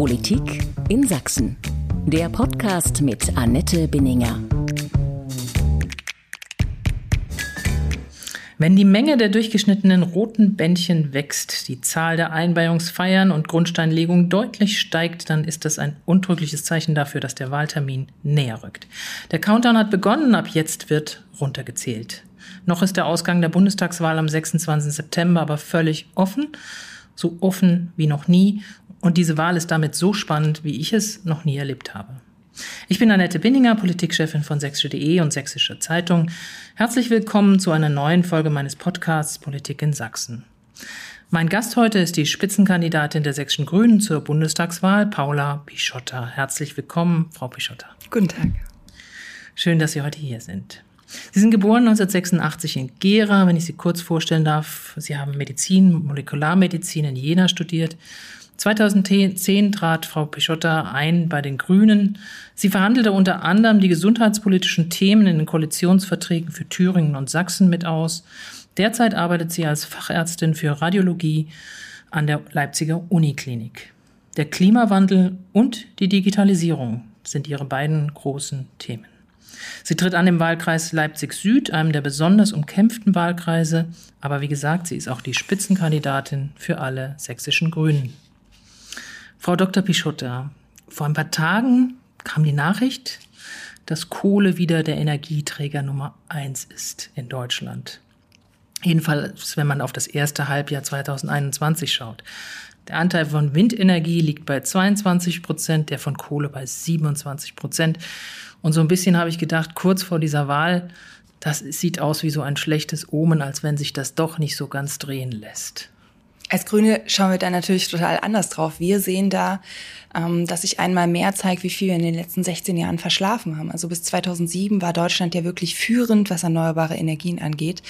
Politik in Sachsen. Der Podcast mit Annette Binninger. Wenn die Menge der durchgeschnittenen roten Bändchen wächst, die Zahl der Einweihungsfeiern und Grundsteinlegungen deutlich steigt, dann ist das ein untrügliches Zeichen dafür, dass der Wahltermin näher rückt. Der Countdown hat begonnen, ab jetzt wird runtergezählt. Noch ist der Ausgang der Bundestagswahl am 26. September aber völlig offen, so offen wie noch nie. Und diese Wahl ist damit so spannend, wie ich es noch nie erlebt habe. Ich bin Annette Binninger, Politikchefin von sächsische.de und Sächsische Zeitung. Herzlich willkommen zu einer neuen Folge meines Podcasts Politik in Sachsen. Mein Gast heute ist die Spitzenkandidatin der Sächsischen Grünen zur Bundestagswahl, Paula Pischotta. Herzlich willkommen, Frau Pischotta. Guten Tag. Schön, dass Sie heute hier sind. Sie sind geboren 1986 in Gera, wenn ich Sie kurz vorstellen darf. Sie haben Medizin, Molekularmedizin in Jena studiert 2010 trat Frau Pischotta ein bei den Grünen. Sie verhandelte unter anderem die gesundheitspolitischen Themen in den Koalitionsverträgen für Thüringen und Sachsen mit aus. Derzeit arbeitet sie als Fachärztin für Radiologie an der Leipziger Uniklinik. Der Klimawandel und die Digitalisierung sind ihre beiden großen Themen. Sie tritt an im Wahlkreis Leipzig Süd, einem der besonders umkämpften Wahlkreise, aber wie gesagt, sie ist auch die Spitzenkandidatin für alle sächsischen Grünen. Frau Dr. Pischotta, vor ein paar Tagen kam die Nachricht, dass Kohle wieder der Energieträger Nummer eins ist in Deutschland. Jedenfalls, wenn man auf das erste Halbjahr 2021 schaut. Der Anteil von Windenergie liegt bei 22 Prozent, der von Kohle bei 27 Prozent. Und so ein bisschen habe ich gedacht, kurz vor dieser Wahl, das sieht aus wie so ein schlechtes Omen, als wenn sich das doch nicht so ganz drehen lässt. Als Grüne schauen wir da natürlich total anders drauf. Wir sehen da ähm, dass sich einmal mehr zeigt, wie viel wir in den letzten 16 Jahren verschlafen haben. Also bis 2007 war Deutschland ja wirklich führend, was erneuerbare Energien angeht.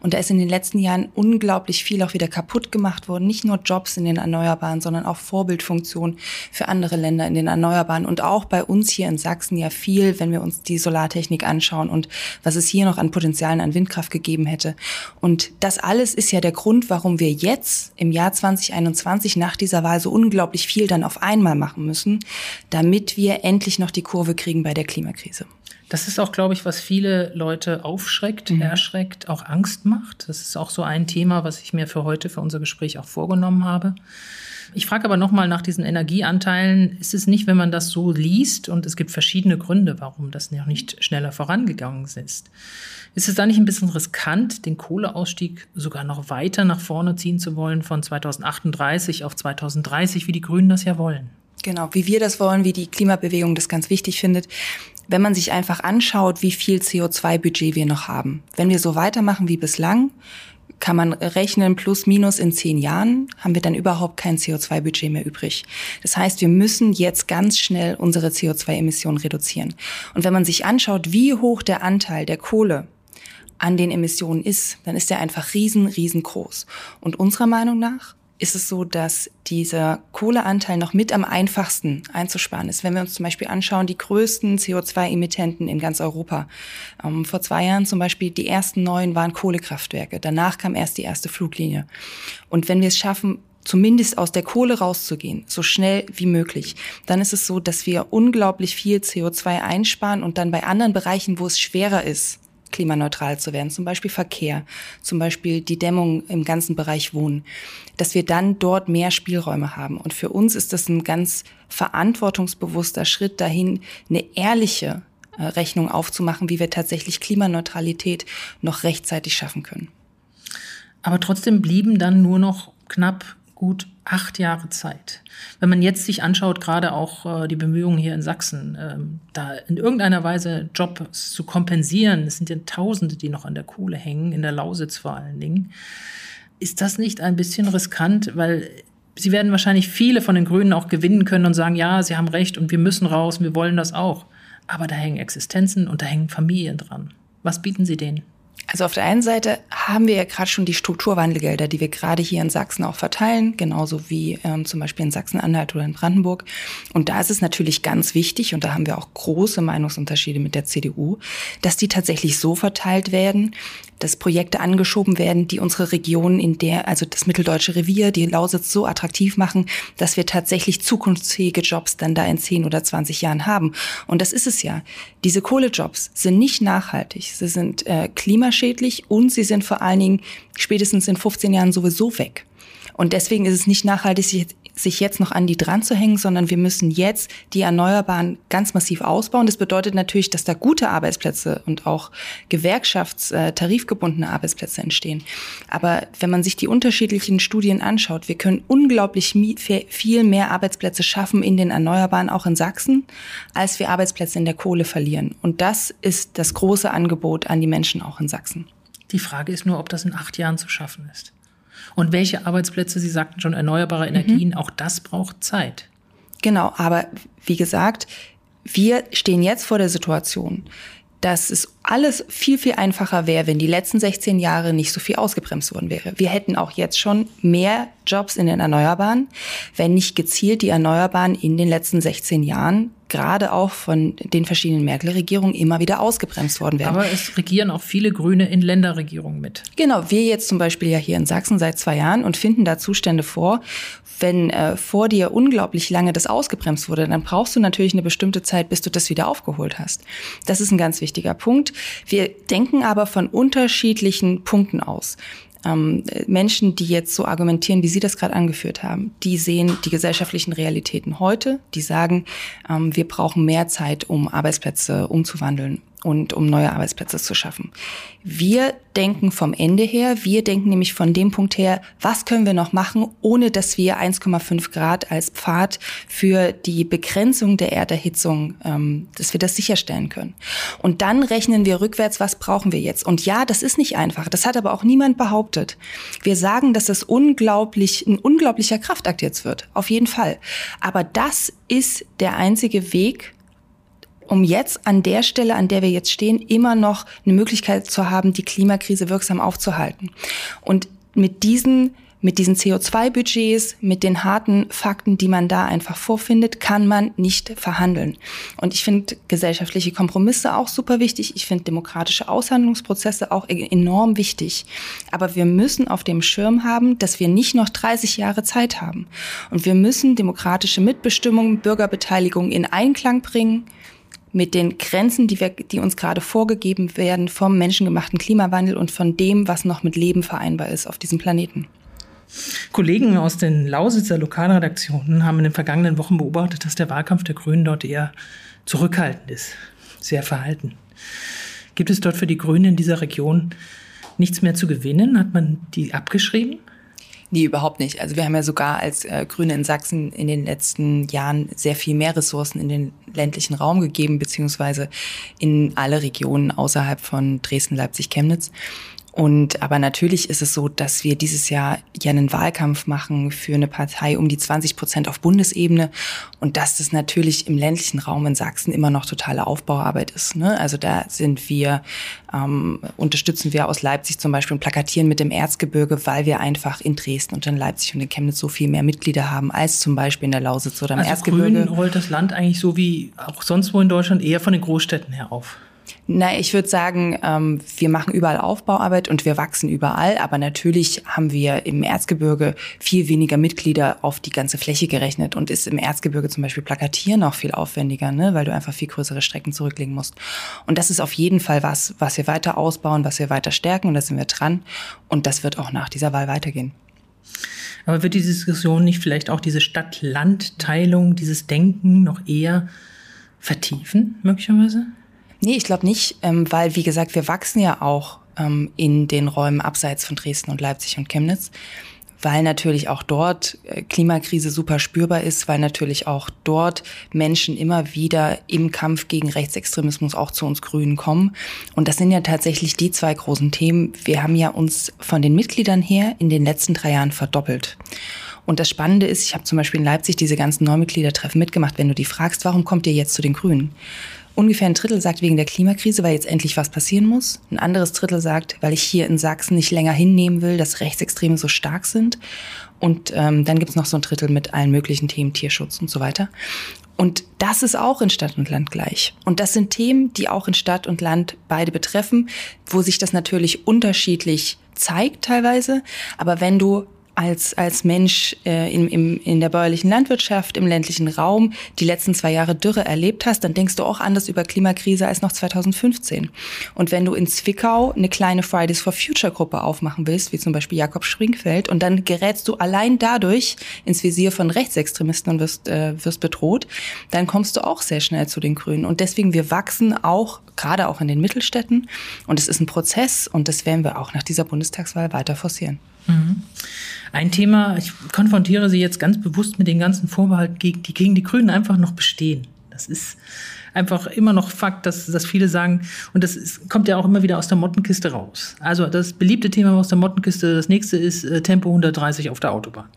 Und da ist in den letzten Jahren unglaublich viel auch wieder kaputt gemacht worden. Nicht nur Jobs in den Erneuerbaren, sondern auch Vorbildfunktionen für andere Länder in den Erneuerbaren. Und auch bei uns hier in Sachsen ja viel, wenn wir uns die Solartechnik anschauen und was es hier noch an Potenzialen an Windkraft gegeben hätte. Und das alles ist ja der Grund, warum wir jetzt im Jahr 2021 nach dieser Wahl so unglaublich viel dann auf einmal machen machen müssen, damit wir endlich noch die Kurve kriegen bei der Klimakrise. Das ist auch, glaube ich, was viele Leute aufschreckt, mhm. erschreckt, auch Angst macht. Das ist auch so ein Thema, was ich mir für heute, für unser Gespräch auch vorgenommen habe. Ich frage aber nochmal nach diesen Energieanteilen. Ist es nicht, wenn man das so liest, und es gibt verschiedene Gründe, warum das noch nicht schneller vorangegangen ist, ist es da nicht ein bisschen riskant, den Kohleausstieg sogar noch weiter nach vorne ziehen zu wollen, von 2038 auf 2030, wie die Grünen das ja wollen? Genau, wie wir das wollen, wie die Klimabewegung das ganz wichtig findet. Wenn man sich einfach anschaut, wie viel CO2-Budget wir noch haben. Wenn wir so weitermachen wie bislang, kann man rechnen, plus minus in zehn Jahren haben wir dann überhaupt kein CO2-Budget mehr übrig. Das heißt, wir müssen jetzt ganz schnell unsere CO2-Emissionen reduzieren. Und wenn man sich anschaut, wie hoch der Anteil der Kohle an den Emissionen ist, dann ist der einfach riesen, riesengroß. Und unserer Meinung nach ist es so, dass dieser Kohleanteil noch mit am einfachsten einzusparen ist. Wenn wir uns zum Beispiel anschauen, die größten CO2-Emittenten in ganz Europa. Ähm, vor zwei Jahren zum Beispiel die ersten neun waren Kohlekraftwerke. Danach kam erst die erste Fluglinie. Und wenn wir es schaffen, zumindest aus der Kohle rauszugehen, so schnell wie möglich, dann ist es so, dass wir unglaublich viel CO2 einsparen und dann bei anderen Bereichen, wo es schwerer ist, klimaneutral zu werden, zum Beispiel Verkehr, zum Beispiel die Dämmung im ganzen Bereich Wohnen, dass wir dann dort mehr Spielräume haben. Und für uns ist das ein ganz verantwortungsbewusster Schritt dahin, eine ehrliche äh, Rechnung aufzumachen, wie wir tatsächlich Klimaneutralität noch rechtzeitig schaffen können. Aber trotzdem blieben dann nur noch knapp gut acht Jahre Zeit. Wenn man jetzt sich anschaut, gerade auch äh, die Bemühungen hier in Sachsen, ähm, da in irgendeiner Weise Jobs zu kompensieren, es sind ja Tausende, die noch an der Kohle hängen, in der Lausitz vor allen Dingen. Ist das nicht ein bisschen riskant, weil Sie werden wahrscheinlich viele von den Grünen auch gewinnen können und sagen, ja, Sie haben recht und wir müssen raus und wir wollen das auch. Aber da hängen Existenzen und da hängen Familien dran. Was bieten Sie denen? Also auf der einen Seite haben wir ja gerade schon die Strukturwandelgelder, die wir gerade hier in Sachsen auch verteilen, genauso wie ähm, zum Beispiel in Sachsen-Anhalt oder in Brandenburg. Und da ist es natürlich ganz wichtig, und da haben wir auch große Meinungsunterschiede mit der CDU, dass die tatsächlich so verteilt werden, dass Projekte angeschoben werden, die unsere Region in der, also das mitteldeutsche Revier, die Lausitz so attraktiv machen, dass wir tatsächlich zukunftsfähige Jobs dann da in 10 oder 20 Jahren haben. Und das ist es ja. Diese Kohlejobs sind nicht nachhaltig, sie sind äh, klimaschädlich und sie sind vor allen Dingen spätestens in 15 Jahren sowieso weg. Und deswegen ist es nicht nachhaltig, sich jetzt noch an die dran zu hängen, sondern wir müssen jetzt die Erneuerbaren ganz massiv ausbauen. Das bedeutet natürlich, dass da gute Arbeitsplätze und auch gewerkschaftstarifgebundene äh, Arbeitsplätze entstehen. Aber wenn man sich die unterschiedlichen Studien anschaut, wir können unglaublich viel mehr Arbeitsplätze schaffen in den Erneuerbaren, auch in Sachsen, als wir Arbeitsplätze in der Kohle verlieren. Und das ist das große Angebot an die Menschen auch in Sachsen. Die Frage ist nur, ob das in acht Jahren zu schaffen ist. Und welche Arbeitsplätze, Sie sagten schon, erneuerbare. Energien, mhm. auch das braucht Zeit. Genau, aber wie gesagt, wir stehen jetzt vor der Situation, dass es alles viel, viel einfacher wäre, wenn die letzten 16 Jahre nicht so viel ausgebremst worden wäre. Wir hätten auch jetzt schon mehr Jobs in den Erneuerbaren, wenn nicht gezielt die Erneuerbaren in den letzten 16 Jahren gerade auch von den verschiedenen Merkel-Regierungen immer wieder ausgebremst worden wären. Aber es regieren auch viele Grüne in Länderregierungen mit. Genau, wir jetzt zum Beispiel ja hier in Sachsen seit zwei Jahren und finden da Zustände vor. Wenn äh, vor dir unglaublich lange das ausgebremst wurde, dann brauchst du natürlich eine bestimmte Zeit, bis du das wieder aufgeholt hast. Das ist ein ganz wichtiger Punkt. Wir denken aber von unterschiedlichen Punkten aus ähm, Menschen, die jetzt so argumentieren, wie Sie das gerade angeführt haben, die sehen die gesellschaftlichen Realitäten heute, die sagen, ähm, wir brauchen mehr Zeit, um Arbeitsplätze umzuwandeln und um neue Arbeitsplätze zu schaffen. Wir denken vom Ende her, wir denken nämlich von dem Punkt her, was können wir noch machen, ohne dass wir 1,5 Grad als Pfad für die Begrenzung der Erderhitzung, ähm, dass wir das sicherstellen können. Und dann rechnen wir rückwärts, was brauchen wir jetzt? Und ja, das ist nicht einfach. Das hat aber auch niemand behauptet. Wir sagen, dass es unglaublich, ein unglaublicher Kraftakt jetzt wird. Auf jeden Fall. Aber das ist der einzige Weg, um jetzt an der Stelle, an der wir jetzt stehen, immer noch eine Möglichkeit zu haben, die Klimakrise wirksam aufzuhalten. Und mit diesen mit diesen CO2-Budgets, mit den harten Fakten, die man da einfach vorfindet, kann man nicht verhandeln. Und ich finde gesellschaftliche Kompromisse auch super wichtig. Ich finde demokratische Aushandlungsprozesse auch e-, enorm wichtig. Aber wir müssen auf dem Schirm haben, dass wir nicht noch 30 Jahre Zeit haben. Und wir müssen demokratische Mitbestimmung, Bürgerbeteiligung in Einklang bringen mit den Grenzen, die, wir, die uns gerade vorgegeben werden vom menschengemachten Klimawandel und von dem, was noch mit Leben vereinbar ist auf diesem Planeten. Kollegen aus den Lausitzer Lokalredaktionen haben in den vergangenen Wochen beobachtet, dass der Wahlkampf der Grünen dort eher zurückhaltend ist, sehr verhalten. Gibt es dort für die Grünen in dieser Region nichts mehr zu gewinnen? Hat man die abgeschrieben? Nee, überhaupt nicht. Also wir haben ja sogar als äh, Grüne in Sachsen in den letzten Jahren sehr viel mehr Ressourcen in den ländlichen Raum gegeben, beziehungsweise in alle Regionen außerhalb von Dresden, Leipzig, Chemnitz. Und aber natürlich ist es so, dass wir dieses Jahr ja einen Wahlkampf machen für eine Partei um die 20 Prozent auf Bundesebene und dass das natürlich im ländlichen Raum in Sachsen immer noch totale Aufbauarbeit ist. Ne? Also da sind wir, ähm, unterstützen wir aus Leipzig zum Beispiel und plakatieren mit dem Erzgebirge, weil wir einfach in Dresden und in Leipzig und in Chemnitz so viel mehr Mitglieder haben als zum Beispiel in der Lausitz oder im also Erzgebirge. Grün rollt das Land eigentlich so wie auch sonst wo in Deutschland eher von den Großstädten her auf. Na, ich würde sagen, ähm, wir machen überall Aufbauarbeit und wir wachsen überall, aber natürlich haben wir im Erzgebirge viel weniger Mitglieder auf die ganze Fläche gerechnet und ist im Erzgebirge zum Beispiel Plakatieren auch viel aufwendiger, ne, weil du einfach viel größere Strecken zurücklegen musst. Und das ist auf jeden Fall was, was wir weiter ausbauen, was wir weiter stärken und da sind wir dran und das wird auch nach dieser Wahl weitergehen. Aber wird die Diskussion nicht vielleicht auch diese Stadt-Land-Teilung, dieses Denken noch eher vertiefen, möglicherweise? Nee, ich glaube nicht, ähm, weil, wie gesagt, wir wachsen ja auch ähm, in den Räumen abseits von Dresden und Leipzig und Chemnitz, weil natürlich auch dort äh, Klimakrise super spürbar ist, weil natürlich auch dort Menschen immer wieder im Kampf gegen Rechtsextremismus auch zu uns Grünen kommen. Und das sind ja tatsächlich die zwei großen Themen. Wir haben ja uns von den Mitgliedern her in den letzten drei Jahren verdoppelt. Und das Spannende ist, ich habe zum Beispiel in Leipzig diese ganzen Neumitgliedertreffen mitgemacht. Wenn du die fragst, warum kommt ihr jetzt zu den Grünen? Ungefähr ein Drittel sagt wegen der Klimakrise, weil jetzt endlich was passieren muss. Ein anderes Drittel sagt, weil ich hier in Sachsen nicht länger hinnehmen will, dass Rechtsextreme so stark sind. Und ähm, dann gibt's noch so ein Drittel mit allen möglichen Themen, Tierschutz und so weiter. Und das ist auch in Stadt und Land gleich. Und das sind Themen, die auch in Stadt und Land beide betreffen, wo sich das natürlich unterschiedlich zeigt teilweise. Aber wenn du als, als Mensch äh, in, im, in der bäuerlichen Landwirtschaft, im ländlichen Raum die letzten zwei Jahre Dürre erlebt hast, dann denkst du auch anders über Klimakrise als noch 2015. Und wenn du in Zwickau eine kleine Fridays for Future Gruppe aufmachen willst, wie zum Beispiel Jakob Springfeld, und dann gerätst du allein dadurch ins Visier von Rechtsextremisten und wirst, äh, wirst bedroht, dann kommst du auch sehr schnell zu den Grünen. Und deswegen, wir wachsen auch, gerade auch in den Mittelstädten. Und es ist ein Prozess und das werden wir auch nach dieser Bundestagswahl weiter forcieren. Mhm. Ein Thema, ich konfrontiere Sie jetzt ganz bewusst mit den ganzen Vorbehalten, die gegen die Grünen einfach noch bestehen. Das ist einfach immer noch Fakt, dass, dass viele sagen, und das ist, kommt ja auch immer wieder aus der Mottenkiste raus. Also das beliebte Thema aus der Mottenkiste, das nächste ist äh, Tempo 130 auf der Autobahn.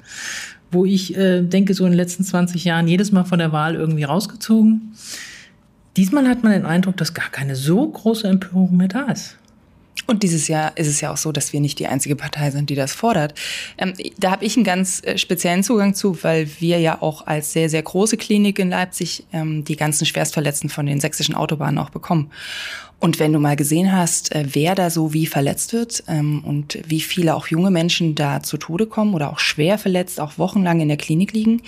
Wo ich äh, denke, so in den letzten 20 Jahren jedes Mal von der Wahl irgendwie rausgezogen. Diesmal hat man den Eindruck, dass gar keine so große Empörung mehr da ist. Und dieses Jahr ist es ja auch so, dass wir nicht die einzige Partei sind, die das fordert. Ähm, da habe ich einen ganz äh, speziellen Zugang zu, weil wir ja auch als sehr, sehr große Klinik in Leipzig ähm, die ganzen Schwerstverletzten von den sächsischen Autobahnen auch bekommen. Und wenn du mal gesehen hast, äh, wer da so wie verletzt wird ähm, und wie viele auch junge Menschen da zu Tode kommen oder auch schwer verletzt, auch wochenlang in der Klinik liegen,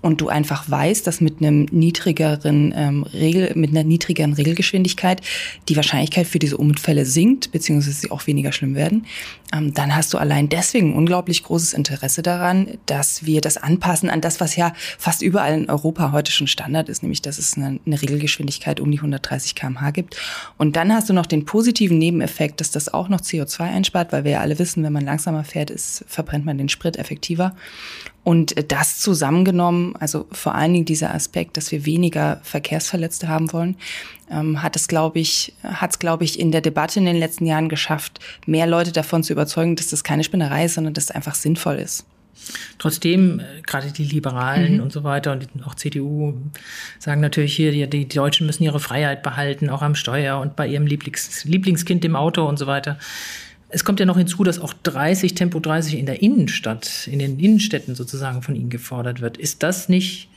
und du einfach weißt, dass mit einem niedrigeren ähm, Regel, mit einer niedrigeren Regelgeschwindigkeit die Wahrscheinlichkeit für diese Unfälle sinkt, beziehungsweise sie auch weniger schlimm werden, ähm, dann hast du allein deswegen unglaublich großes Interesse daran, dass wir das anpassen an das, was ja fast überall in Europa heute schon Standard ist, nämlich dass es eine, eine Regelgeschwindigkeit um die 130 km/h gibt. Und dann hast du noch den positiven Nebeneffekt, dass das auch noch CO2 einspart, weil wir ja alle wissen, wenn man langsamer fährt, ist, verbrennt man den Sprit effektiver. Und das zusammengenommen, also vor allen Dingen dieser Aspekt, dass wir weniger Verkehrsverletzte haben wollen, ähm, hat es, glaube ich, hat es, glaube ich, in der Debatte in den letzten Jahren geschafft, mehr Leute davon zu überzeugen, dass das keine Spinnerei ist, sondern dass es einfach sinnvoll ist. Trotzdem, äh, gerade die Liberalen mhm. und so weiter und auch CDU sagen natürlich hier, die, die Deutschen müssen ihre Freiheit behalten, auch am Steuer und bei ihrem Lieblings, Lieblingskind im Auto und so weiter. Es kommt ja noch hinzu, dass auch 30, Tempo 30 in der Innenstadt, in den Innenstädten sozusagen von Ihnen gefordert wird. Ist das nicht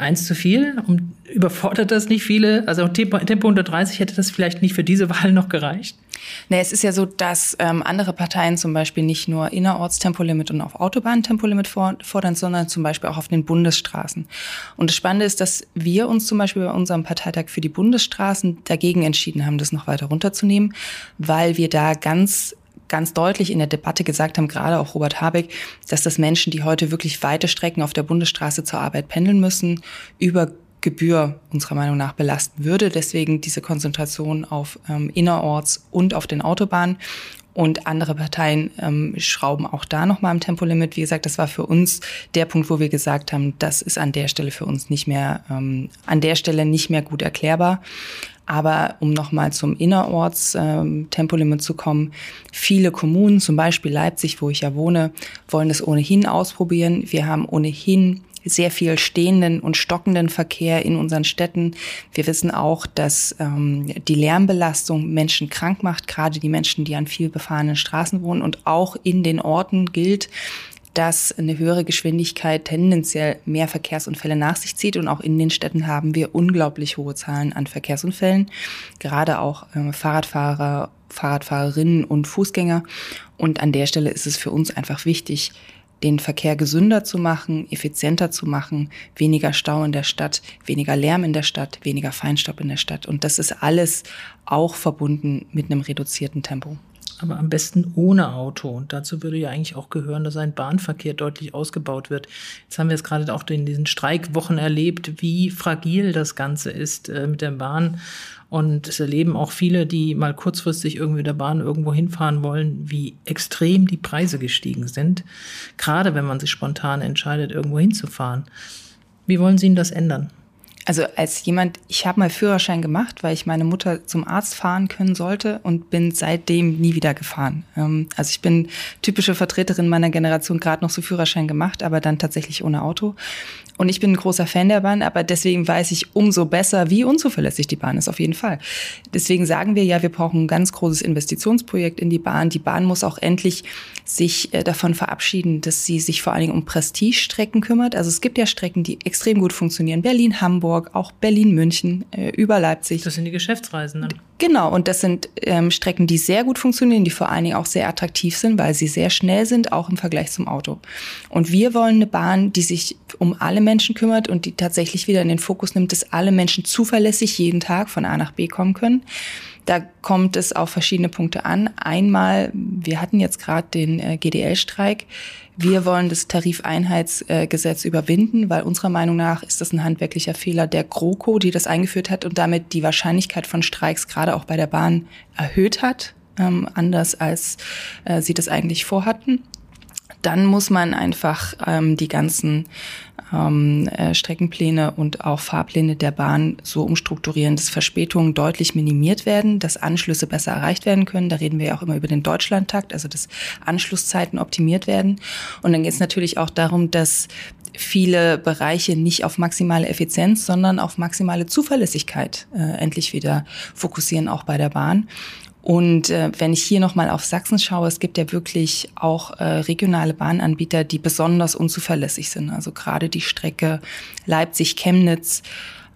eins zu viel? Um, überfordert das nicht viele? Also Tempo, Tempo 130 hätte das vielleicht nicht für diese Wahl noch gereicht? Nee, es ist ja so, dass ähm, andere Parteien zum Beispiel nicht nur innerorts Tempolimit und auf Autobahnen Tempolimit fordern, sondern zum Beispiel auch auf den Bundesstraßen. Und das Spannende ist, dass wir uns zum Beispiel bei unserem Parteitag für die Bundesstraßen dagegen entschieden haben, das noch weiter runterzunehmen, weil wir da ganz ganz deutlich in der Debatte gesagt haben, gerade auch Robert Habeck, dass das Menschen, die heute wirklich weite Strecken auf der Bundesstraße zur Arbeit pendeln müssen, über Gebühr unserer Meinung nach belasten würde. Deswegen diese Konzentration auf ähm, innerorts und auf den Autobahnen. Und andere Parteien ähm, schrauben auch da nochmal am Tempolimit. Wie gesagt, das war für uns der Punkt, wo wir gesagt haben, das ist an der Stelle für uns nicht mehr, ähm, an der Stelle nicht mehr gut erklärbar. Aber um nochmal zum Innerorts ähm, Tempolimit zu kommen, viele Kommunen, zum Beispiel Leipzig, wo ich ja wohne, wollen es ohnehin ausprobieren. Wir haben ohnehin sehr viel stehenden und stockenden Verkehr in unseren Städten. Wir wissen auch, dass ähm, die Lärmbelastung Menschen krank macht, gerade die Menschen, die an viel befahrenen Straßen wohnen. Und auch in den Orten gilt, dass eine höhere Geschwindigkeit tendenziell mehr Verkehrsunfälle nach sich zieht. Und auch in den Städten haben wir unglaublich hohe Zahlen an Verkehrsunfällen, gerade auch äh, Fahrradfahrer, Fahrradfahrerinnen und Fußgänger. Und an der Stelle ist es für uns einfach wichtig, den Verkehr gesünder zu machen, effizienter zu machen, weniger Stau in der Stadt, weniger Lärm in der Stadt, weniger Feinstaub in der Stadt. Und das ist alles auch verbunden mit einem reduzierten Tempo aber am besten ohne Auto. Und dazu würde ja eigentlich auch gehören, dass ein Bahnverkehr deutlich ausgebaut wird. Jetzt haben wir es gerade auch in diesen Streikwochen erlebt, wie fragil das Ganze ist äh, mit der Bahn. Und es erleben auch viele, die mal kurzfristig irgendwie mit der Bahn irgendwo hinfahren wollen, wie extrem die Preise gestiegen sind. Gerade wenn man sich spontan entscheidet, irgendwo hinzufahren. Wie wollen Sie denn das ändern? Also als jemand, ich habe mal Führerschein gemacht, weil ich meine Mutter zum Arzt fahren können sollte und bin seitdem nie wieder gefahren. Ähm, also ich bin typische Vertreterin meiner Generation, gerade noch so Führerschein gemacht, aber dann tatsächlich ohne Auto. Und ich bin ein großer Fan der Bahn, aber deswegen weiß ich umso besser, wie unzuverlässig die Bahn ist, auf jeden Fall. Deswegen sagen wir ja, wir brauchen ein ganz großes Investitionsprojekt in die Bahn. Die Bahn muss auch endlich sich äh, davon verabschieden, dass sie sich vor allen Dingen um Prestigestrecken kümmert. Also es gibt ja Strecken, die extrem gut funktionieren. Berlin, Hamburg, auch Berlin, München, äh, über Leipzig. Das sind die Geschäftsreisen. Dann. Genau, und das sind ähm, Strecken, die sehr gut funktionieren, die vor allen Dingen auch sehr attraktiv sind, weil sie sehr schnell sind, auch im Vergleich zum Auto. Und wir wollen eine Bahn, die sich um alle Menschen kümmert und die tatsächlich wieder in den Fokus nimmt, dass alle Menschen zuverlässig jeden Tag von A nach B kommen können. Da kommt es auf verschiedene Punkte an. Einmal, wir hatten jetzt gerade den äh, GDL-Streik. Wir wollen das Tarifeinheitsgesetz überwinden, weil unserer Meinung nach ist das ein handwerklicher Fehler der GroKo, die das eingeführt hat und damit die Wahrscheinlichkeit von Streiks gerade auch bei der Bahn erhöht hat, ähm, anders als äh, sie das eigentlich vorhatten dann muss man einfach ähm, die ganzen ähm, äh, Streckenpläne und auch Fahrpläne der Bahn so umstrukturieren, dass Verspätungen deutlich minimiert werden, dass Anschlüsse besser erreicht werden können. Da reden wir ja auch immer über den Deutschlandtakt, also dass Anschlusszeiten optimiert werden. Und dann geht es natürlich auch darum, dass viele Bereiche nicht auf maximale Effizienz, sondern auf maximale Zuverlässigkeit äh, endlich wieder fokussieren, auch bei der Bahn. Und äh, wenn ich hier nochmal auf Sachsen schaue, es gibt ja wirklich auch äh, regionale Bahnanbieter, die besonders unzuverlässig sind. Also gerade die Strecke Leipzig-Chemnitz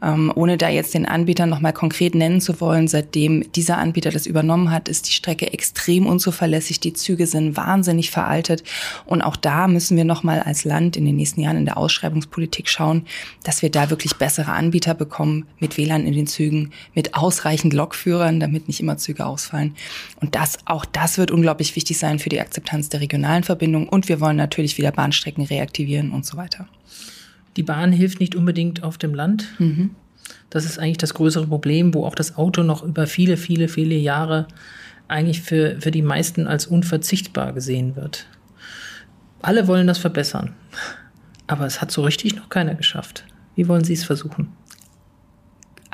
ähm, ohne da jetzt den Anbieter nochmal konkret nennen zu wollen, seitdem dieser Anbieter das übernommen hat, ist die Strecke extrem unzuverlässig. Die Züge sind wahnsinnig veraltet. Und auch da müssen wir nochmal als Land in den nächsten Jahren in der Ausschreibungspolitik schauen, dass wir da wirklich bessere Anbieter bekommen mit WLAN in den Zügen, mit ausreichend Lokführern, damit nicht immer Züge ausfallen. Und das, auch das wird unglaublich wichtig sein für die Akzeptanz der regionalen Verbindung. Und wir wollen natürlich wieder Bahnstrecken reaktivieren und so weiter. Die Bahn hilft nicht unbedingt auf dem Land. Mhm. Das ist eigentlich das größere Problem, wo auch das Auto noch über viele, viele, viele Jahre eigentlich für, für die meisten als unverzichtbar gesehen wird. Alle wollen das verbessern, aber es hat so richtig noch keiner geschafft. Wie wollen Sie es versuchen?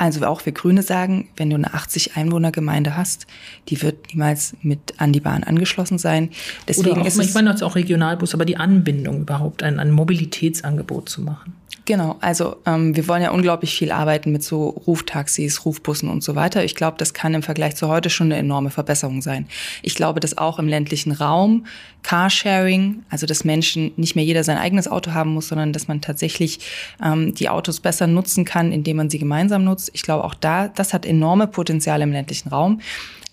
Also auch wir Grüne sagen, wenn du eine 80 Einwohner Gemeinde hast, die wird niemals mit an die Bahn angeschlossen sein. Deswegen Oder auch, ist es, ich meine jetzt auch Regionalbus, aber die Anbindung überhaupt, ein, ein Mobilitätsangebot zu machen. Genau, also ähm, wir wollen ja unglaublich viel arbeiten mit so Ruftaxis, Rufbussen und so weiter. Ich glaube, das kann im Vergleich zu heute schon eine enorme Verbesserung sein. Ich glaube, dass auch im ländlichen Raum Carsharing, also dass Menschen nicht mehr jeder sein eigenes Auto haben muss, sondern dass man tatsächlich ähm, die Autos besser nutzen kann, indem man sie gemeinsam nutzt. Ich glaube, auch da, das hat enorme Potenziale im ländlichen Raum.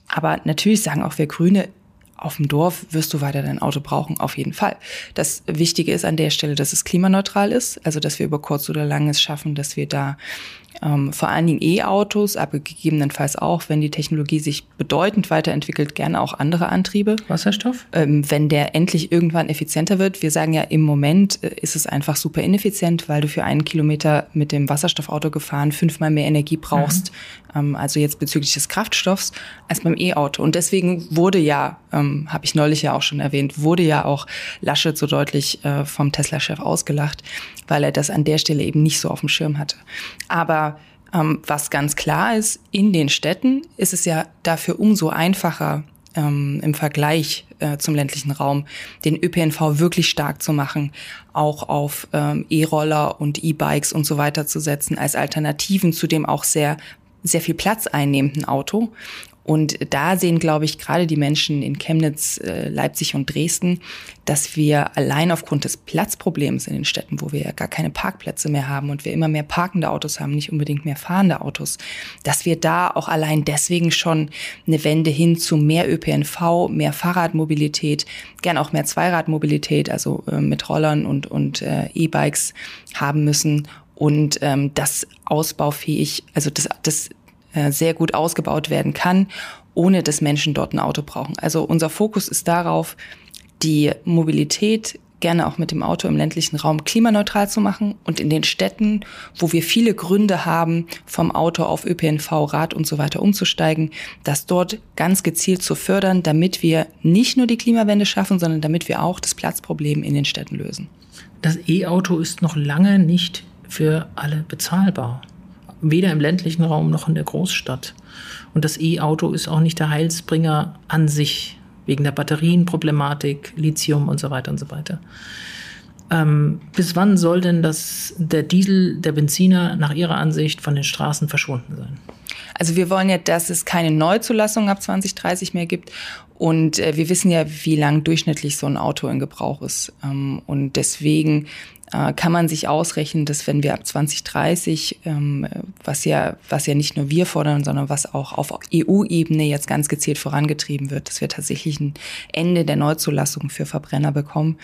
Aber natürlich sagen auch wir Grüne, auf dem Dorf wirst du weiter dein Auto brauchen, auf jeden Fall. Das Wichtige ist an der Stelle, dass es klimaneutral ist, also dass wir über kurz oder lang es schaffen, dass wir da ähm, vor allen Dingen E-Autos, aber gegebenenfalls auch, wenn die Technologie sich bedeutend weiterentwickelt, gerne auch andere Antriebe. Wasserstoff? Ähm, wenn der endlich irgendwann effizienter wird. Wir sagen ja, im Moment äh, ist es einfach super ineffizient, weil du für einen Kilometer mit dem Wasserstoffauto gefahren fünfmal mehr Energie brauchst, mhm. ähm, also jetzt bezüglich des Kraftstoffs, als beim E-Auto. Und deswegen wurde ja, ähm, habe ich neulich ja auch schon erwähnt, wurde ja auch Laschet so deutlich äh, vom Tesla-Chef ausgelacht, weil er das an der Stelle eben nicht so auf dem Schirm hatte. Aber ähm, was ganz klar ist, in den Städten ist es ja dafür umso einfacher, ähm, im Vergleich äh, zum ländlichen Raum den ÖPNV wirklich stark zu machen, auch auf ähm, E-Roller und E-Bikes und so weiter zu setzen, als Alternativen zu dem auch sehr sehr viel Platz einnehmenden Auto. Und da sehen, glaube ich, gerade die Menschen in Chemnitz, äh, Leipzig und Dresden, dass wir allein aufgrund des Platzproblems in den Städten, wo wir ja gar keine Parkplätze mehr haben und wir immer mehr parkende Autos haben, nicht unbedingt mehr fahrende Autos, dass wir da auch allein deswegen schon eine Wende hin zu mehr ÖPNV, mehr Fahrradmobilität, gern auch mehr Zweiradmobilität, also äh, mit Rollern und, und äh, E-Bikes haben müssen. Und ähm, das ausbaufähig, also das, das sehr gut ausgebaut werden kann, ohne dass Menschen dort ein Auto brauchen. Also unser Fokus ist darauf, die Mobilität gerne auch mit dem Auto im ländlichen Raum klimaneutral zu machen und in den Städten, wo wir viele Gründe haben, vom Auto auf ÖPNV, Rad und so weiter umzusteigen, das dort ganz gezielt zu fördern, damit wir nicht nur die Klimawende schaffen, sondern damit wir auch das Platzproblem in den Städten lösen. Das E-Auto ist noch lange nicht für alle bezahlbar. Weder im ländlichen Raum noch in der Großstadt. Und das E-Auto ist auch nicht der Heilsbringer an sich, wegen der Batterienproblematik, Lithium und so weiter und so weiter. Ähm, bis wann soll denn das, der Diesel, der Benziner nach Ihrer Ansicht von den Straßen verschwunden sein? Also wir wollen ja, dass es keine Neuzulassung ab 2030 mehr gibt. Und äh, wir wissen ja, wie lang durchschnittlich so ein Auto in Gebrauch ist. Ähm, und deswegen kann man sich ausrechnen, dass wenn wir ab 2030, ähm, was ja, was ja nicht nur wir fordern, sondern was auch auf EU-Ebene jetzt ganz gezielt vorangetrieben wird, dass wir tatsächlich ein Ende der Neuzulassung für Verbrenner bekommen,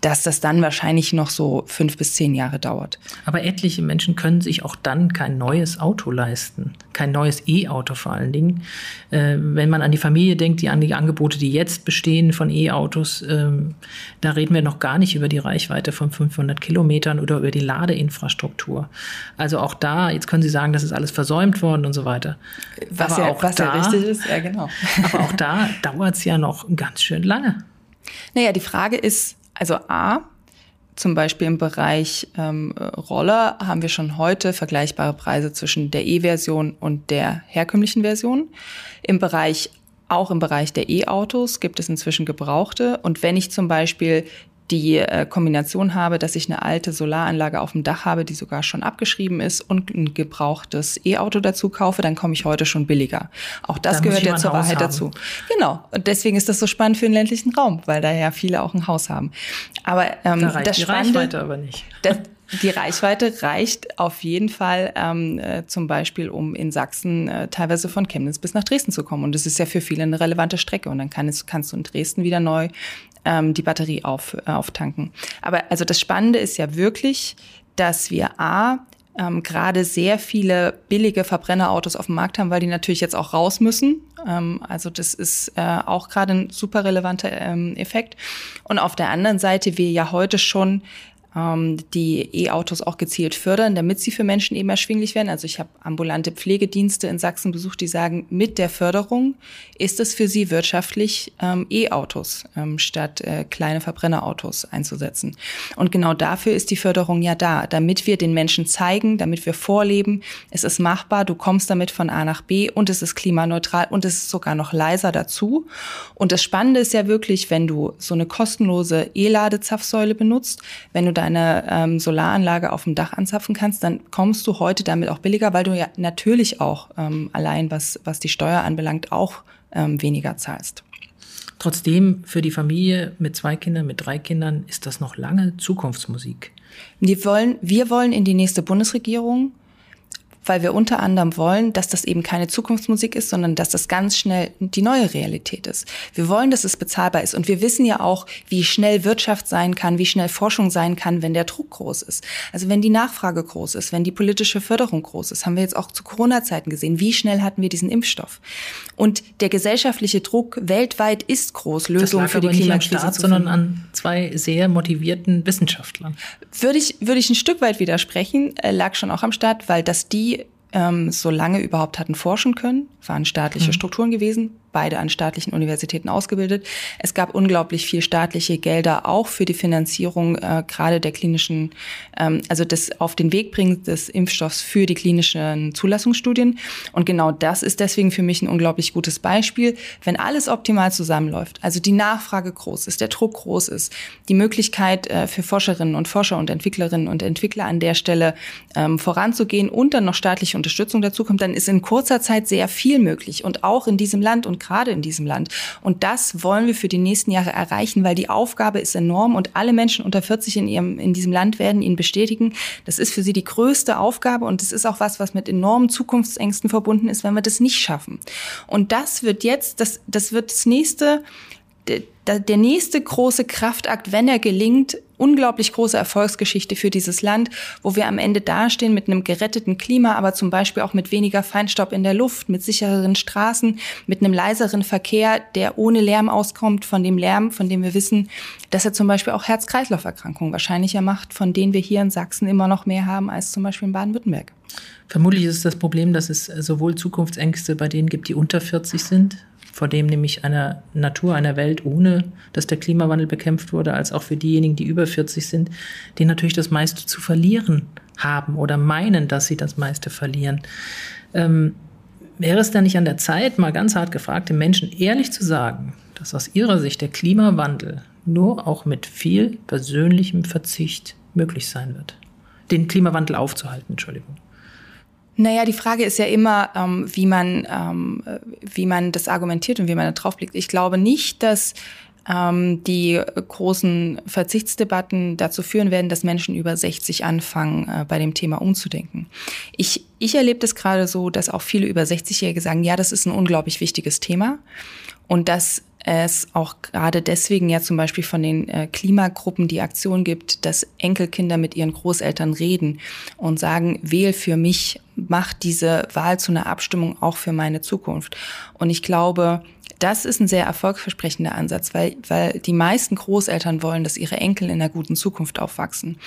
dass das dann wahrscheinlich noch so fünf bis zehn Jahre dauert. Aber etliche Menschen können sich auch dann kein neues Auto leisten, kein neues E-Auto vor allen Dingen. Äh, wenn man an die Familie denkt, die an die Angebote, die jetzt bestehen von E-Autos, äh, da reden wir noch gar nicht über die Reichweite von 500 Kilometern oder über die Ladeinfrastruktur. Also auch da, jetzt können Sie sagen, das ist alles versäumt worden und so weiter. Was, aber ja, auch was da, ja richtig ist, ja genau. aber auch da dauert es ja noch ganz schön lange. Naja, die Frage ist, also A, zum Beispiel im Bereich ähm, Roller haben wir schon heute vergleichbare Preise zwischen der E-Version und der herkömmlichen Version. Im Bereich auch im Bereich der E-Autos gibt es inzwischen Gebrauchte. Und wenn ich zum Beispiel die äh, Kombination habe, dass ich eine alte Solaranlage auf dem Dach habe, die sogar schon abgeschrieben ist und ein gebrauchtes E-Auto dazu kaufe, dann komme ich heute schon billiger. Auch das da gehört ja zur Wahrheit haben. dazu. Genau. Und deswegen ist das so spannend für den ländlichen Raum, weil da ja viele auch ein Haus haben. Aber ähm, da das die Spannende, Reichweite aber nicht. Das, die Reichweite reicht auf jeden Fall ähm, äh, zum Beispiel, um in Sachsen äh, teilweise von Chemnitz bis nach Dresden zu kommen. Und das ist ja für viele eine relevante Strecke. Und dann kann es, kannst du in Dresden wieder neu ähm, die Batterie auf, äh, auftanken. Aber also das Spannende ist ja wirklich, dass wir A, ähm, gerade sehr viele billige Verbrennerautos auf dem Markt haben, weil die natürlich jetzt auch raus müssen. Ähm, also das ist äh, auch gerade ein super relevanter ähm, Effekt. Und auf der anderen Seite wir ja heute schon die E-Autos auch gezielt fördern, damit sie für Menschen eben erschwinglich werden. Also ich habe ambulante Pflegedienste in Sachsen besucht, die sagen, mit der Förderung ist es für sie wirtschaftlich, ähm, E-Autos ähm, statt äh, kleine Verbrennerautos einzusetzen. Und genau dafür ist die Förderung ja da, damit wir den Menschen zeigen, damit wir vorleben, es ist machbar, du kommst damit von A nach B und es ist klimaneutral und es ist sogar noch leiser dazu. Und das Spannende ist ja wirklich, wenn du so eine kostenlose E-Ladezapfsäule benutzt, wenn du deine ähm, Solaranlage auf dem Dach anzapfen kannst, dann kommst du heute damit auch billiger, weil du ja natürlich auch ähm, allein, was, was die Steuer anbelangt, auch ähm, weniger zahlst. Trotzdem, für die Familie mit zwei Kindern, mit drei Kindern, ist das noch lange Zukunftsmusik. Wir wollen, wir wollen in die nächste Bundesregierung weil wir unter anderem wollen, dass das eben keine Zukunftsmusik ist, sondern dass das ganz schnell die neue Realität ist. Wir wollen, dass es bezahlbar ist. Und wir wissen ja auch, wie schnell Wirtschaft sein kann, wie schnell Forschung sein kann, wenn der Druck groß ist. Also wenn die Nachfrage groß ist, wenn die politische Förderung groß ist, haben wir jetzt auch zu Corona-Zeiten gesehen, wie schnell hatten wir diesen Impfstoff. Und der gesellschaftliche Druck weltweit ist groß, Lösungen für die Klimakrise Staat, zu sondern an zwei sehr motivierten Wissenschaftlern. Würde ich, würde ich ein Stück weit widersprechen, äh, lag schon auch am Start, weil dass die ähm, so lange überhaupt hatten forschen können, waren staatliche mhm. Strukturen gewesen, beide an staatlichen Universitäten ausgebildet. Es gab unglaublich viel staatliche Gelder auch für die Finanzierung äh, gerade der klinischen, ähm, also des auf den Weg bringen des Impfstoffs für die klinischen Zulassungsstudien. Und genau das ist deswegen für mich ein unglaublich gutes Beispiel. Wenn alles optimal zusammenläuft, also die Nachfrage groß ist, der Druck groß ist, die Möglichkeit äh, für Forscherinnen und Forscher und Entwicklerinnen und Entwickler an der Stelle ähm, voranzugehen und dann noch staatliche Unterstützung dazu kommt, dann ist in kurzer Zeit sehr viel möglich und auch in diesem Land und gerade in diesem Land. Und das wollen wir für die nächsten Jahre erreichen, weil die Aufgabe ist enorm und alle Menschen unter 40 in ihrem, in diesem Land werden ihn bestätigen. Das ist für sie die größte Aufgabe und es ist auch was, was mit enormen Zukunftsängsten verbunden ist, wenn wir das nicht schaffen. Und das wird jetzt, das, das wird das nächste, der nächste große Kraftakt, wenn er gelingt, unglaublich große Erfolgsgeschichte für dieses Land, wo wir am Ende dastehen mit einem geretteten Klima, aber zum Beispiel auch mit weniger Feinstaub in der Luft, mit sichereren Straßen, mit einem leiseren Verkehr, der ohne Lärm auskommt, von dem Lärm, von dem wir wissen, dass er zum Beispiel auch Herz-Kreislauf-Erkrankungen wahrscheinlicher macht, von denen wir hier in Sachsen immer noch mehr haben als zum Beispiel in Baden-Württemberg. Vermutlich ist das Problem, dass es sowohl Zukunftsängste bei denen gibt, die unter 40 sind, vor dem nämlich einer Natur, einer Welt, ohne dass der Klimawandel bekämpft wurde, als auch für diejenigen, die über 40 sind, die natürlich das meiste zu verlieren haben oder meinen, dass sie das meiste verlieren. Ähm, wäre es da nicht an der Zeit, mal ganz hart gefragt, den Menschen ehrlich zu sagen, dass aus ihrer Sicht der Klimawandel nur auch mit viel persönlichem Verzicht möglich sein wird? Den Klimawandel aufzuhalten, Entschuldigung. Naja, die Frage ist ja immer, ähm, wie, man, ähm, wie man das argumentiert und wie man da drauf blickt. Ich glaube nicht, dass ähm, die großen Verzichtsdebatten dazu führen werden, dass Menschen über 60 anfangen, äh, bei dem Thema umzudenken. Ich, ich erlebe das gerade so, dass auch viele über 60-Jährige sagen, ja, das ist ein unglaublich wichtiges Thema und dass es auch gerade deswegen ja zum Beispiel von den äh, Klimagruppen die Aktion gibt, dass Enkelkinder mit ihren Großeltern reden und sagen, wähl für mich, mach diese Wahl zu einer Abstimmung auch für meine Zukunft. Und ich glaube, das ist ein sehr erfolgsversprechender Ansatz, weil, weil die meisten Großeltern wollen, dass ihre Enkel in einer guten Zukunft aufwachsen.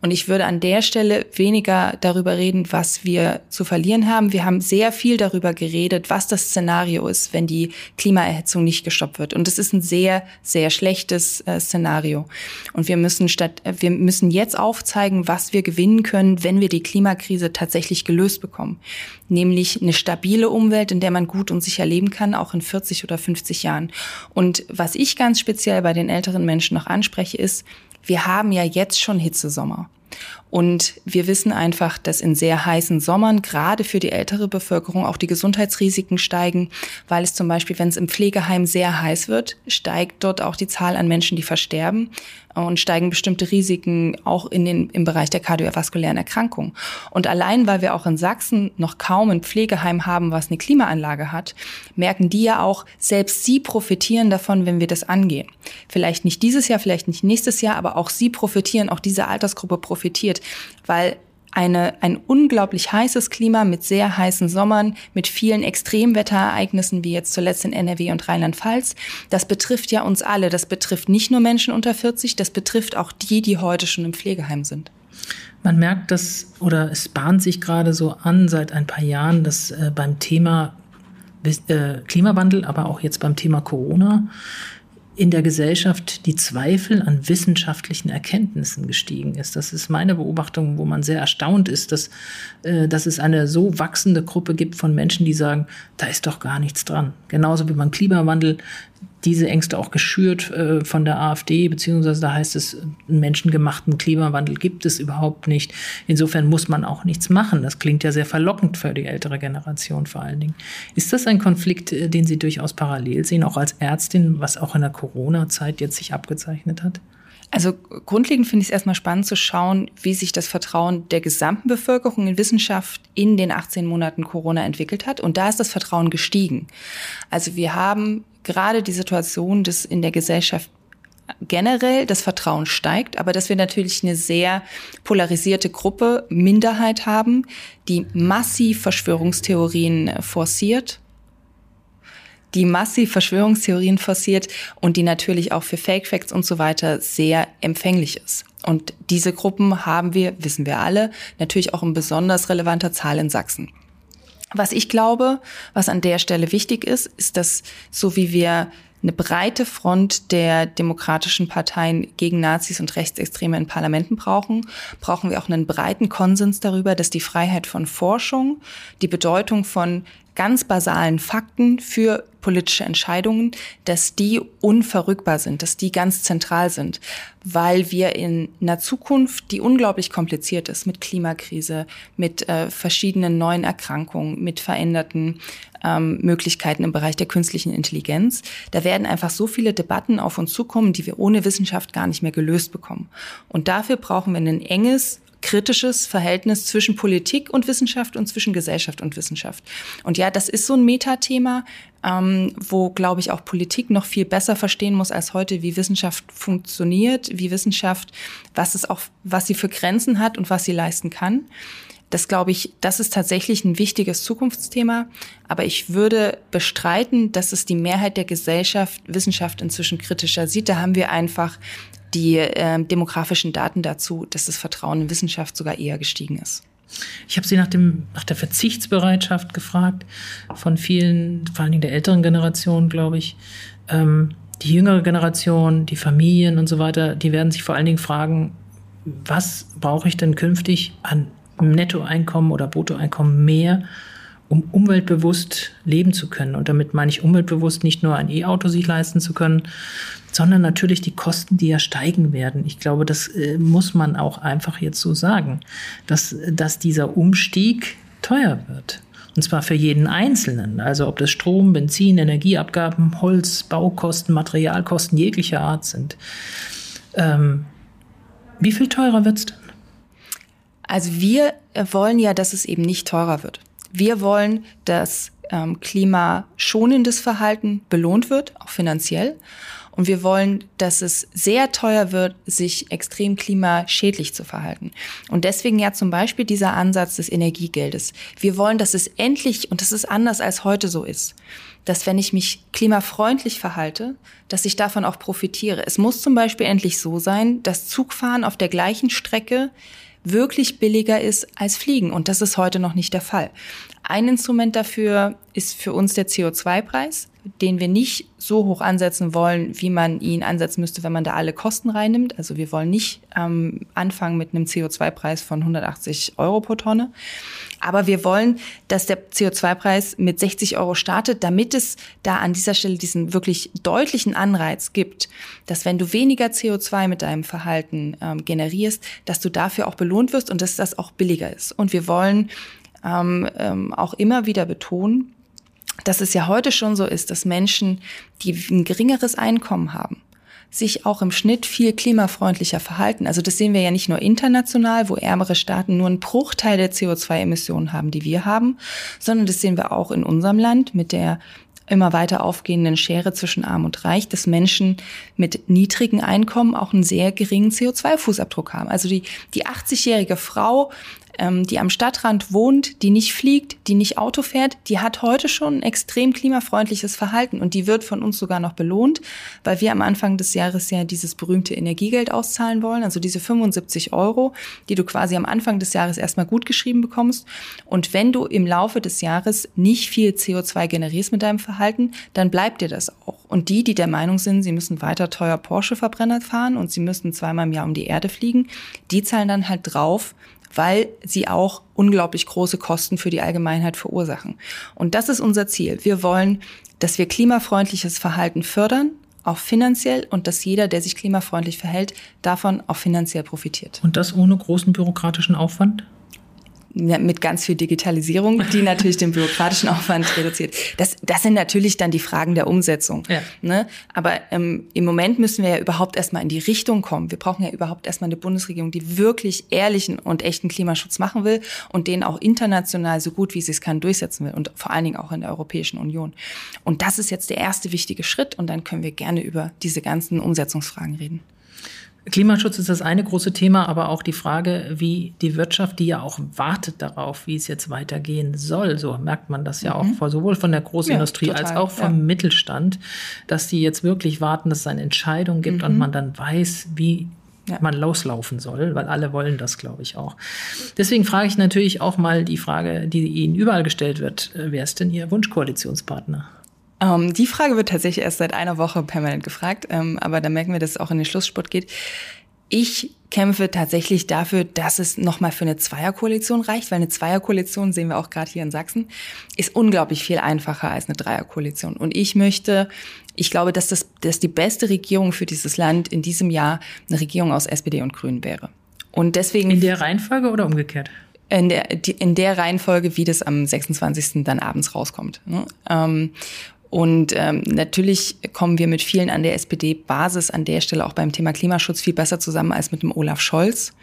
Und ich würde an der Stelle weniger darüber reden, was wir zu verlieren haben. Wir haben sehr viel darüber geredet, was das Szenario ist, wenn die Klimaerhitzung nicht gestoppt wird. Und es ist ein sehr, sehr schlechtes äh, Szenario. Und wir müssen statt, äh, wir müssen jetzt aufzeigen, was wir gewinnen können, wenn wir die Klimakrise tatsächlich gelöst bekommen. Nämlich eine stabile Umwelt, in der man gut und sicher leben kann, auch in 40 oder 50 Jahren. Und was ich ganz speziell bei den älteren Menschen noch anspreche, ist, wir haben ja jetzt schon Hitzesommer. Und wir wissen einfach, dass in sehr heißen Sommern gerade für die ältere Bevölkerung auch die Gesundheitsrisiken steigen, weil es zum Beispiel, wenn es im Pflegeheim sehr heiß wird, steigt dort auch die Zahl an Menschen, die versterben und steigen bestimmte Risiken auch in den, im Bereich der kardiovaskulären Erkrankungen. Und allein, weil wir auch in Sachsen noch kaum ein Pflegeheim haben, was eine Klimaanlage hat, merken die ja auch, selbst sie profitieren davon, wenn wir das angehen. Vielleicht nicht dieses Jahr, vielleicht nicht nächstes Jahr, aber auch sie profitieren, auch diese Altersgruppe profitiert weil eine, ein unglaublich heißes Klima mit sehr heißen Sommern, mit vielen Extremwetterereignissen, wie jetzt zuletzt in NRW und Rheinland-Pfalz. Das betrifft ja uns alle. Das betrifft nicht nur Menschen unter 40, das betrifft auch die, die heute schon im Pflegeheim sind. Man merkt das, oder es bahnt sich gerade so an seit ein paar Jahren, dass äh, beim Thema äh, Klimawandel, aber auch jetzt beim Thema Corona, in der Gesellschaft die Zweifel an wissenschaftlichen Erkenntnissen gestiegen ist. Das ist meine Beobachtung, wo man sehr erstaunt ist, dass, äh, dass es eine so wachsende Gruppe gibt von Menschen, die sagen, da ist doch gar nichts dran. Genauso wie beim Klimawandel diese Ängste auch geschürt äh, von der AfD, beziehungsweise da heißt es, einen menschengemachten Klimawandel gibt es überhaupt nicht. Insofern muss man auch nichts machen. Das klingt ja sehr verlockend für die ältere Generation vor allen Dingen. Ist das ein Konflikt, äh, den Sie durchaus parallel sehen, auch als Ärztin, was auch in der Corona-Zeit jetzt sich abgezeichnet hat? Also grundlegend finde ich es erstmal spannend zu schauen, wie sich das Vertrauen der gesamten Bevölkerung in Wissenschaft in den 18 Monaten Corona entwickelt hat. Und da ist das Vertrauen gestiegen. Also wir haben gerade die Situation, dass in der Gesellschaft generell das Vertrauen steigt, aber dass wir natürlich eine sehr polarisierte Gruppe, Minderheit haben, die massiv Verschwörungstheorien forciert, die massiv Verschwörungstheorien forciert und die natürlich auch für Fake Facts und so weiter sehr empfänglich ist. Und diese Gruppen haben wir, wissen wir alle, natürlich auch in besonders relevanter Zahl in Sachsen. Was ich glaube, was an der Stelle wichtig ist, ist, dass so wie wir eine breite Front der demokratischen Parteien gegen Nazis und Rechtsextreme in Parlamenten brauchen, brauchen wir auch einen breiten Konsens darüber, dass die Freiheit von Forschung, die Bedeutung von ganz basalen Fakten für politische Entscheidungen, dass die unverrückbar sind, dass die ganz zentral sind, weil wir in einer Zukunft, die unglaublich kompliziert ist, mit Klimakrise, mit äh, verschiedenen neuen Erkrankungen, mit veränderten ähm, Möglichkeiten im Bereich der künstlichen Intelligenz, da werden einfach so viele Debatten auf uns zukommen, die wir ohne Wissenschaft gar nicht mehr gelöst bekommen. Und dafür brauchen wir ein enges kritisches Verhältnis zwischen Politik und Wissenschaft und zwischen Gesellschaft und Wissenschaft. Und ja, das ist so ein Metathema, ähm, wo, glaube ich, auch Politik noch viel besser verstehen muss als heute, wie Wissenschaft funktioniert, wie Wissenschaft, was es auch, was sie für Grenzen hat und was sie leisten kann. Das glaube ich, das ist tatsächlich ein wichtiges Zukunftsthema. Aber ich würde bestreiten, dass es die Mehrheit der Gesellschaft Wissenschaft inzwischen kritischer sieht. Da haben wir einfach die äh, demografischen Daten dazu, dass das Vertrauen in Wissenschaft sogar eher gestiegen ist. Ich habe Sie nach, dem, nach der Verzichtsbereitschaft gefragt von vielen, vor allen Dingen der älteren Generation, glaube ich. Ähm, die jüngere Generation, die Familien und so weiter, die werden sich vor allen Dingen fragen, was brauche ich denn künftig an Nettoeinkommen oder Bruttoeinkommen mehr, um umweltbewusst leben zu können. Und damit meine ich umweltbewusst nicht nur ein E-Auto sich leisten zu können, sondern natürlich die Kosten, die ja steigen werden. Ich glaube, das äh, muss man auch einfach jetzt so sagen, dass, dass dieser Umstieg teuer wird. Und zwar für jeden Einzelnen. Also ob das Strom, Benzin, Energieabgaben, Holz, Baukosten, Materialkosten jeglicher Art sind. Ähm, wie viel teurer wird es denn? Also wir wollen ja, dass es eben nicht teurer wird. Wir wollen, dass ähm, klimaschonendes Verhalten belohnt wird, auch finanziell. Und wir wollen, dass es sehr teuer wird, sich extrem klimaschädlich zu verhalten. Und deswegen ja zum Beispiel dieser Ansatz des Energiegeldes. Wir wollen, dass es endlich, und das ist anders als heute so ist, dass wenn ich mich klimafreundlich verhalte, dass ich davon auch profitiere. Es muss zum Beispiel endlich so sein, dass Zugfahren auf der gleichen Strecke wirklich billiger ist als Fliegen. Und das ist heute noch nicht der Fall. Ein Instrument dafür ist für uns der CO2-Preis, den wir nicht so hoch ansetzen wollen, wie man ihn ansetzen müsste, wenn man da alle Kosten reinnimmt. Also wir wollen nicht ähm, anfangen mit einem CO2-Preis von 180 Euro pro Tonne. Aber wir wollen, dass der CO2-Preis mit 60 Euro startet, damit es da an dieser Stelle diesen wirklich deutlichen Anreiz gibt, dass wenn du weniger CO2 mit deinem Verhalten ähm, generierst, dass du dafür auch belohnt wirst und dass das auch billiger ist. Und wir wollen ähm, ähm, auch immer wieder betonen, dass es ja heute schon so ist, dass Menschen, die ein geringeres Einkommen haben, sich auch im Schnitt viel klimafreundlicher verhalten. Also das sehen wir ja nicht nur international, wo ärmere Staaten nur einen Bruchteil der CO2-Emissionen haben, die wir haben, sondern das sehen wir auch in unserem Land mit der immer weiter aufgehenden Schere zwischen Arm und Reich, dass Menschen mit niedrigen Einkommen auch einen sehr geringen CO2-Fußabdruck haben. Also die, die 80-jährige Frau ähm, die am Stadtrand wohnt, die nicht fliegt, die nicht Auto fährt, die hat heute schon ein extrem klimafreundliches Verhalten und die wird von uns sogar noch belohnt, weil wir am Anfang des Jahres ja dieses berühmte Energiegeld auszahlen wollen, also diese 75 Euro, die du quasi am Anfang des Jahres erstmal gut geschrieben bekommst. Und wenn du im Laufe des Jahres nicht viel CO2 generierst mit deinem Verhalten, dann bleibt dir das auch. Und die, die der Meinung sind, sie müssen weiter teuer Porsche-Verbrenner fahren und sie müssen zweimal im Jahr um die Erde fliegen, die zahlen dann halt drauf, weil sie auch unglaublich große Kosten für die Allgemeinheit verursachen. Und das ist unser Ziel. Wir wollen, dass wir klimafreundliches Verhalten fördern, auch finanziell und dass jeder, der sich klimafreundlich verhält, davon auch finanziell profitiert. Und das ohne großen bürokratischen Aufwand? Mit ganz viel Digitalisierung, die natürlich den bürokratischen Aufwand reduziert. Das, das sind natürlich dann die Fragen der Umsetzung. Ja. Ne? Aber ähm, im Moment müssen wir ja überhaupt erstmal in die Richtung kommen. Wir brauchen ja überhaupt erstmal eine Bundesregierung, die wirklich ehrlichen und echten Klimaschutz machen will und den auch international so gut wie sie es kann durchsetzen will und vor allen Dingen auch in der Europäischen Union. Und das ist jetzt der erste wichtige Schritt und dann können wir gerne über diese ganzen Umsetzungsfragen reden. Klimaschutz ist das eine große Thema, aber auch die Frage, wie die Wirtschaft, die ja auch wartet darauf, wie es jetzt weitergehen soll, so merkt man das ja mhm. auch sowohl von der Großindustrie ja, als auch vom ja. Mittelstand, dass die jetzt wirklich warten, dass es eine Entscheidung gibt mhm. und man dann weiß, wie ja. man loslaufen soll, weil alle wollen das, glaube ich, auch. Deswegen frage ich natürlich auch mal die Frage, die Ihnen überall gestellt wird, äh, wer ist denn Ihr Wunschkoalitionspartner? Ähm, die Frage wird tatsächlich erst seit einer Woche permanent gefragt, ähm, aber da merken wir, dass es auch in den Schlusssport geht. Ich kämpfe tatsächlich dafür, dass es nochmal für eine Zweierkoalition reicht, weil eine Zweierkoalition, sehen wir auch gerade hier in Sachsen, ist unglaublich viel einfacher als eine Dreierkoalition. Und ich möchte, ich glaube, dass das dass die beste Regierung für dieses Land in diesem Jahr eine Regierung aus SPD und Grünen wäre. Und deswegen. In der Reihenfolge oder umgekehrt? in der, in der Reihenfolge, wie das am 26. dann abends rauskommt. Und ähm, natürlich kommen wir mit vielen an der SPD-Basis an der Stelle auch beim Thema Klimaschutz viel besser zusammen als mit dem Olaf Scholz.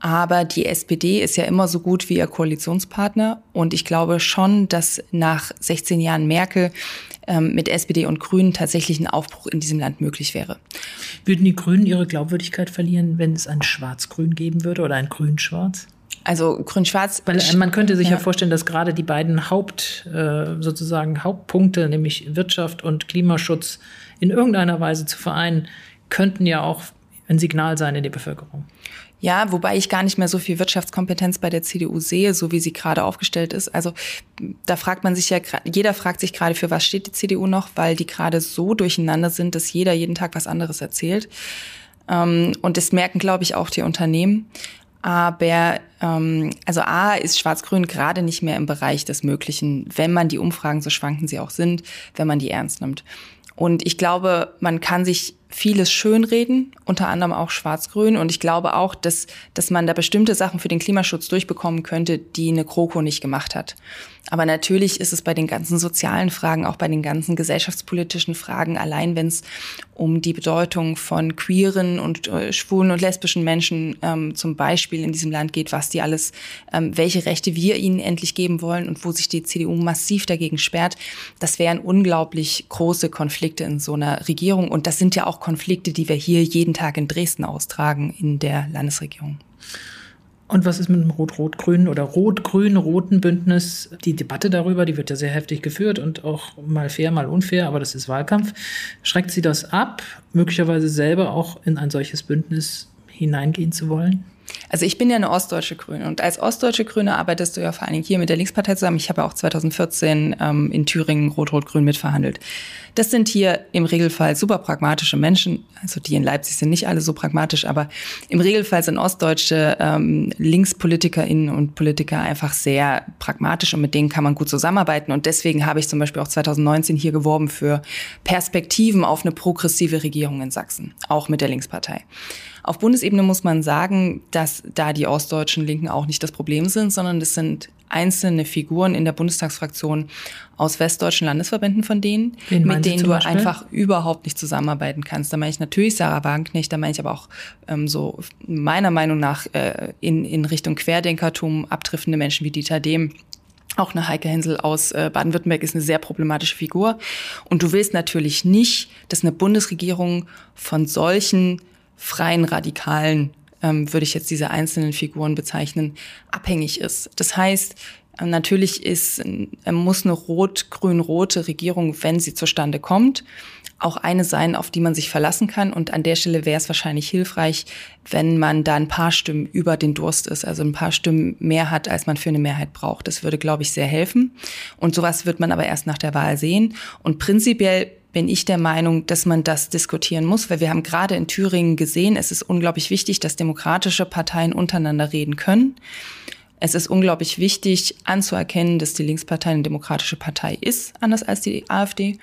Aber die SPD ist ja immer so gut wie ihr Koalitionspartner. Und ich glaube schon, dass nach 16 Jahren Merkel ähm, mit SPD und Grünen tatsächlich ein Aufbruch in diesem Land möglich wäre. Würden die Grünen ihre Glaubwürdigkeit verlieren, wenn es ein Schwarz-Grün geben würde oder ein Grün-Schwarz? Also Grün-Schwarz. Weil äh, man könnte sich ja. ja. vorstellen, dass gerade die beiden Haupt, äh, sozusagen Hauptpunkte, nämlich Wirtschaft und Klimaschutz, in irgendeiner Weise zu vereinen, könnten ja auch ein Signal sein in die Bevölkerung. Ja, wobei ich gar nicht mehr so viel Wirtschaftskompetenz bei der CDU sehe, so wie sie gerade aufgestellt ist. Also da fragt man sich ja, jeder fragt sich gerade, für was steht die CDU noch, weil die gerade so durcheinander sind, dass jeder jeden Tag was anderes erzählt. Ähm, und das merken, glaube ich, auch die Unternehmen. Aber ähm, also A ist Schwarz-Grün gerade nicht mehr im Bereich des Möglichen, wenn man die Umfragen, so schwanken sie auch sind, wenn man die ernst nimmt. Und ich glaube, man kann sich vieles schönreden, unter anderem auch Schwarz-Grün. Und ich glaube auch, dass, dass man da bestimmte Sachen für den Klimaschutz durchbekommen könnte, die eine GroKo nicht gemacht hat. Aber natürlich ist es bei den ganzen sozialen Fragen, auch bei den ganzen gesellschaftspolitischen Fragen, allein wenn es um die Bedeutung von queeren und äh, schwulen und lesbischen Menschen ähm, zum Beispiel in diesem Land geht, was die alles, ähm, welche Rechte wir ihnen endlich geben wollen und wo sich die CDU massiv dagegen sperrt, das wären unglaublich große Konflikte in so einer Regierung. Und das sind ja auch Konflikte, die wir hier jeden Tag in Dresden austragen in der Landesregierung. Und was ist mit dem Rot-Rot-Grünen oder Rot-Grün-Roten Bündnis? Die Debatte darüber, die wird ja sehr heftig geführt und auch mal fair, mal unfair, aber das ist Wahlkampf. Schreckt sie das ab, möglicherweise selber auch in ein solches Bündnis hineingehen zu wollen? Also ich bin ja eine ostdeutsche Grüne und als ostdeutsche Grüne arbeitest du ja vor allen Dingen hier mit der Linkspartei zusammen. Ich habe ja auch 2014 ähm, in Thüringen Rot-Rot-Grün mitverhandelt. Das sind hier im Regelfall super pragmatische Menschen. Also die in Leipzig sind nicht alle so pragmatisch, aber im Regelfall sind ostdeutsche ähm, LinkspolitikerInnen und Politiker einfach sehr pragmatisch und mit denen kann man gut zusammenarbeiten. Und deswegen habe ich zum Beispiel auch 2019 hier geworben für Perspektiven auf eine progressive Regierung in Sachsen, auch mit der Linkspartei. Auf Bundesebene muss man sagen, dass da die ostdeutschen Linken auch nicht das Problem sind, sondern das sind einzelne Figuren in der Bundestagsfraktion aus westdeutschen Landesverbänden von denen, mit denen du Beispiel? einfach überhaupt nicht zusammenarbeiten kannst. Da meine ich natürlich Sarah Wagenknecht, da meine ich aber auch ähm, so meiner Meinung nach äh, in, in Richtung Querdenkertum abtriffende Menschen wie Dieter Dehm. Auch eine Heike Hensel aus äh, Baden-Württemberg ist eine sehr problematische Figur. Und du willst natürlich nicht, dass eine Bundesregierung von solchen freien Radikalen, ähm, würde ich jetzt diese einzelnen Figuren bezeichnen, abhängig ist. Das heißt, ähm, natürlich ist, äh, muss eine rot-grün-rote Regierung, wenn sie zustande kommt, auch eine sein, auf die man sich verlassen kann. Und an der Stelle wäre es wahrscheinlich hilfreich, wenn man da ein paar Stimmen über den Durst ist, also ein paar Stimmen mehr hat, als man für eine Mehrheit braucht. Das würde, glaube ich, sehr helfen. Und sowas wird man aber erst nach der Wahl sehen. Und prinzipiell bin ich der Meinung, dass man das diskutieren muss, weil wir haben gerade in Thüringen gesehen, es ist unglaublich wichtig, dass demokratische Parteien untereinander reden können. Es ist unglaublich wichtig anzuerkennen, dass die Linkspartei eine demokratische Partei ist, anders als die AfD.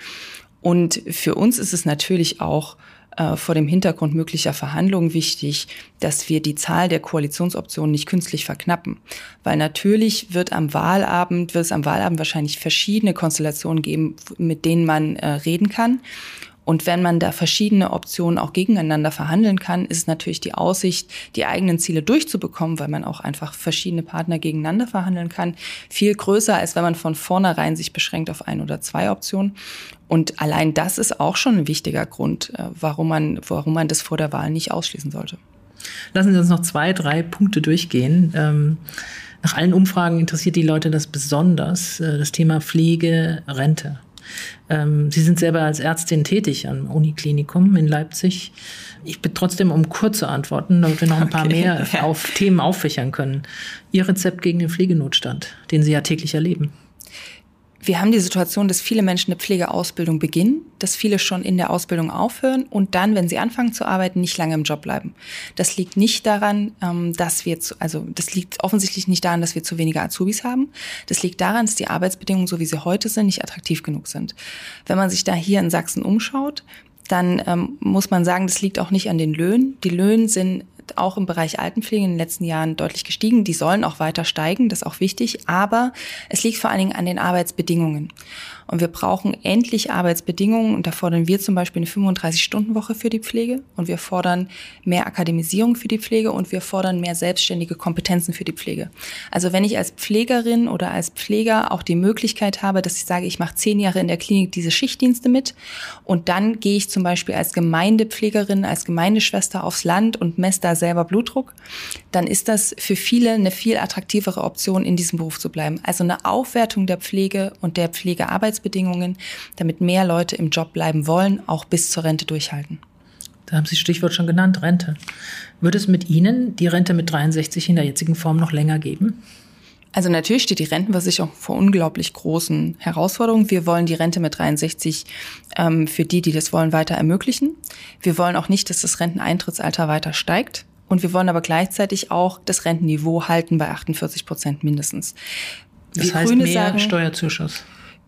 Und für uns ist es natürlich auch äh, vor dem Hintergrund möglicher Verhandlungen wichtig, dass wir die Zahl der Koalitionsoptionen nicht künstlich verknappen. Weil natürlich wird am Wahlabend, wird es am Wahlabend wahrscheinlich verschiedene Konstellationen geben, mit denen man äh, reden kann. Und wenn man da verschiedene Optionen auch gegeneinander verhandeln kann, ist natürlich die Aussicht, die eigenen Ziele durchzubekommen, weil man auch einfach verschiedene Partner gegeneinander verhandeln kann, viel größer, als wenn man von vornherein sich beschränkt auf ein oder zwei Optionen. Und allein das ist auch schon ein wichtiger Grund, äh, warum man, warum man das vor der Wahl nicht ausschließen sollte. Lassen Sie uns noch zwei, drei Punkte durchgehen. Ähm nach allen Umfragen interessiert die Leute das besonders, äh, das Thema Pflege, Rente. Ähm, Sie sind selber als Ärztin tätig am Uniklinikum in Leipzig. Ich bitte trotzdem um kurze Antworten, damit wir noch ein paar okay. mehr auf Themen auffächern können. Ihr Rezept gegen den Pflegenotstand, den Sie ja täglich erleben. Wir haben die Situation, dass viele Menschen eine Pflegeausbildung beginnen, dass viele schon in der Ausbildung aufhören und dann, wenn sie anfangen zu arbeiten, nicht lange im Job bleiben. Das liegt nicht daran, ähm, dass wir, zu, also das liegt offensichtlich nicht daran, dass wir zu wenige Azubis haben. Das liegt daran, dass die Arbeitsbedingungen, so wie sie heute sind, nicht attraktiv genug sind. Wenn man sich da hier in Sachsen umschaut, dann ähm, muss man sagen, das liegt auch nicht an den Löhnen. Die Löhne sind auch im Bereich Altenpflege in den letzten Jahren deutlich gestiegen. Die sollen auch weiter steigen, das ist auch wichtig. Aber es liegt vor allen Dingen an den Arbeitsbedingungen. Und wir brauchen endlich Arbeitsbedingungen. Und da fordern wir zum Beispiel eine 35-Stunden-Woche für die Pflege. Und wir fordern mehr Akademisierung für die Pflege. Und wir fordern mehr selbstständige Kompetenzen für die Pflege. Also wenn ich als Pflegerin oder als Pfleger auch die Möglichkeit habe, dass ich sage, ich mache zehn Jahre in der Klinik diese Schichtdienste mit. Und dann gehe ich zum Beispiel als Gemeindepflegerin, als Gemeindeschwester aufs Land und messe da selber Blutdruck. Dann ist das für viele eine viel attraktivere Option, in diesem Beruf zu bleiben. Also eine Aufwertung der Pflege und der Pflegearbeit Arbeitsbedingungen, damit mehr Leute im Job bleiben wollen, auch bis zur Rente durchhalten. Da haben Sie das Stichwort schon genannt, Rente. Wird es mit Ihnen die Rente mit 63 in der jetzigen Form noch länger geben? Also natürlich steht die Rentenversicherung vor unglaublich großen Herausforderungen. Wir wollen die Rente mit 63 ähm, für die, die das wollen, weiter ermöglichen. Wir wollen auch nicht, dass das Renteneintrittsalter weiter steigt. Und wir wollen aber gleichzeitig auch das Rentenniveau halten bei 48 Prozent mindestens. Das wir heißt Grüne mehr sagen, Steuerzuschuss.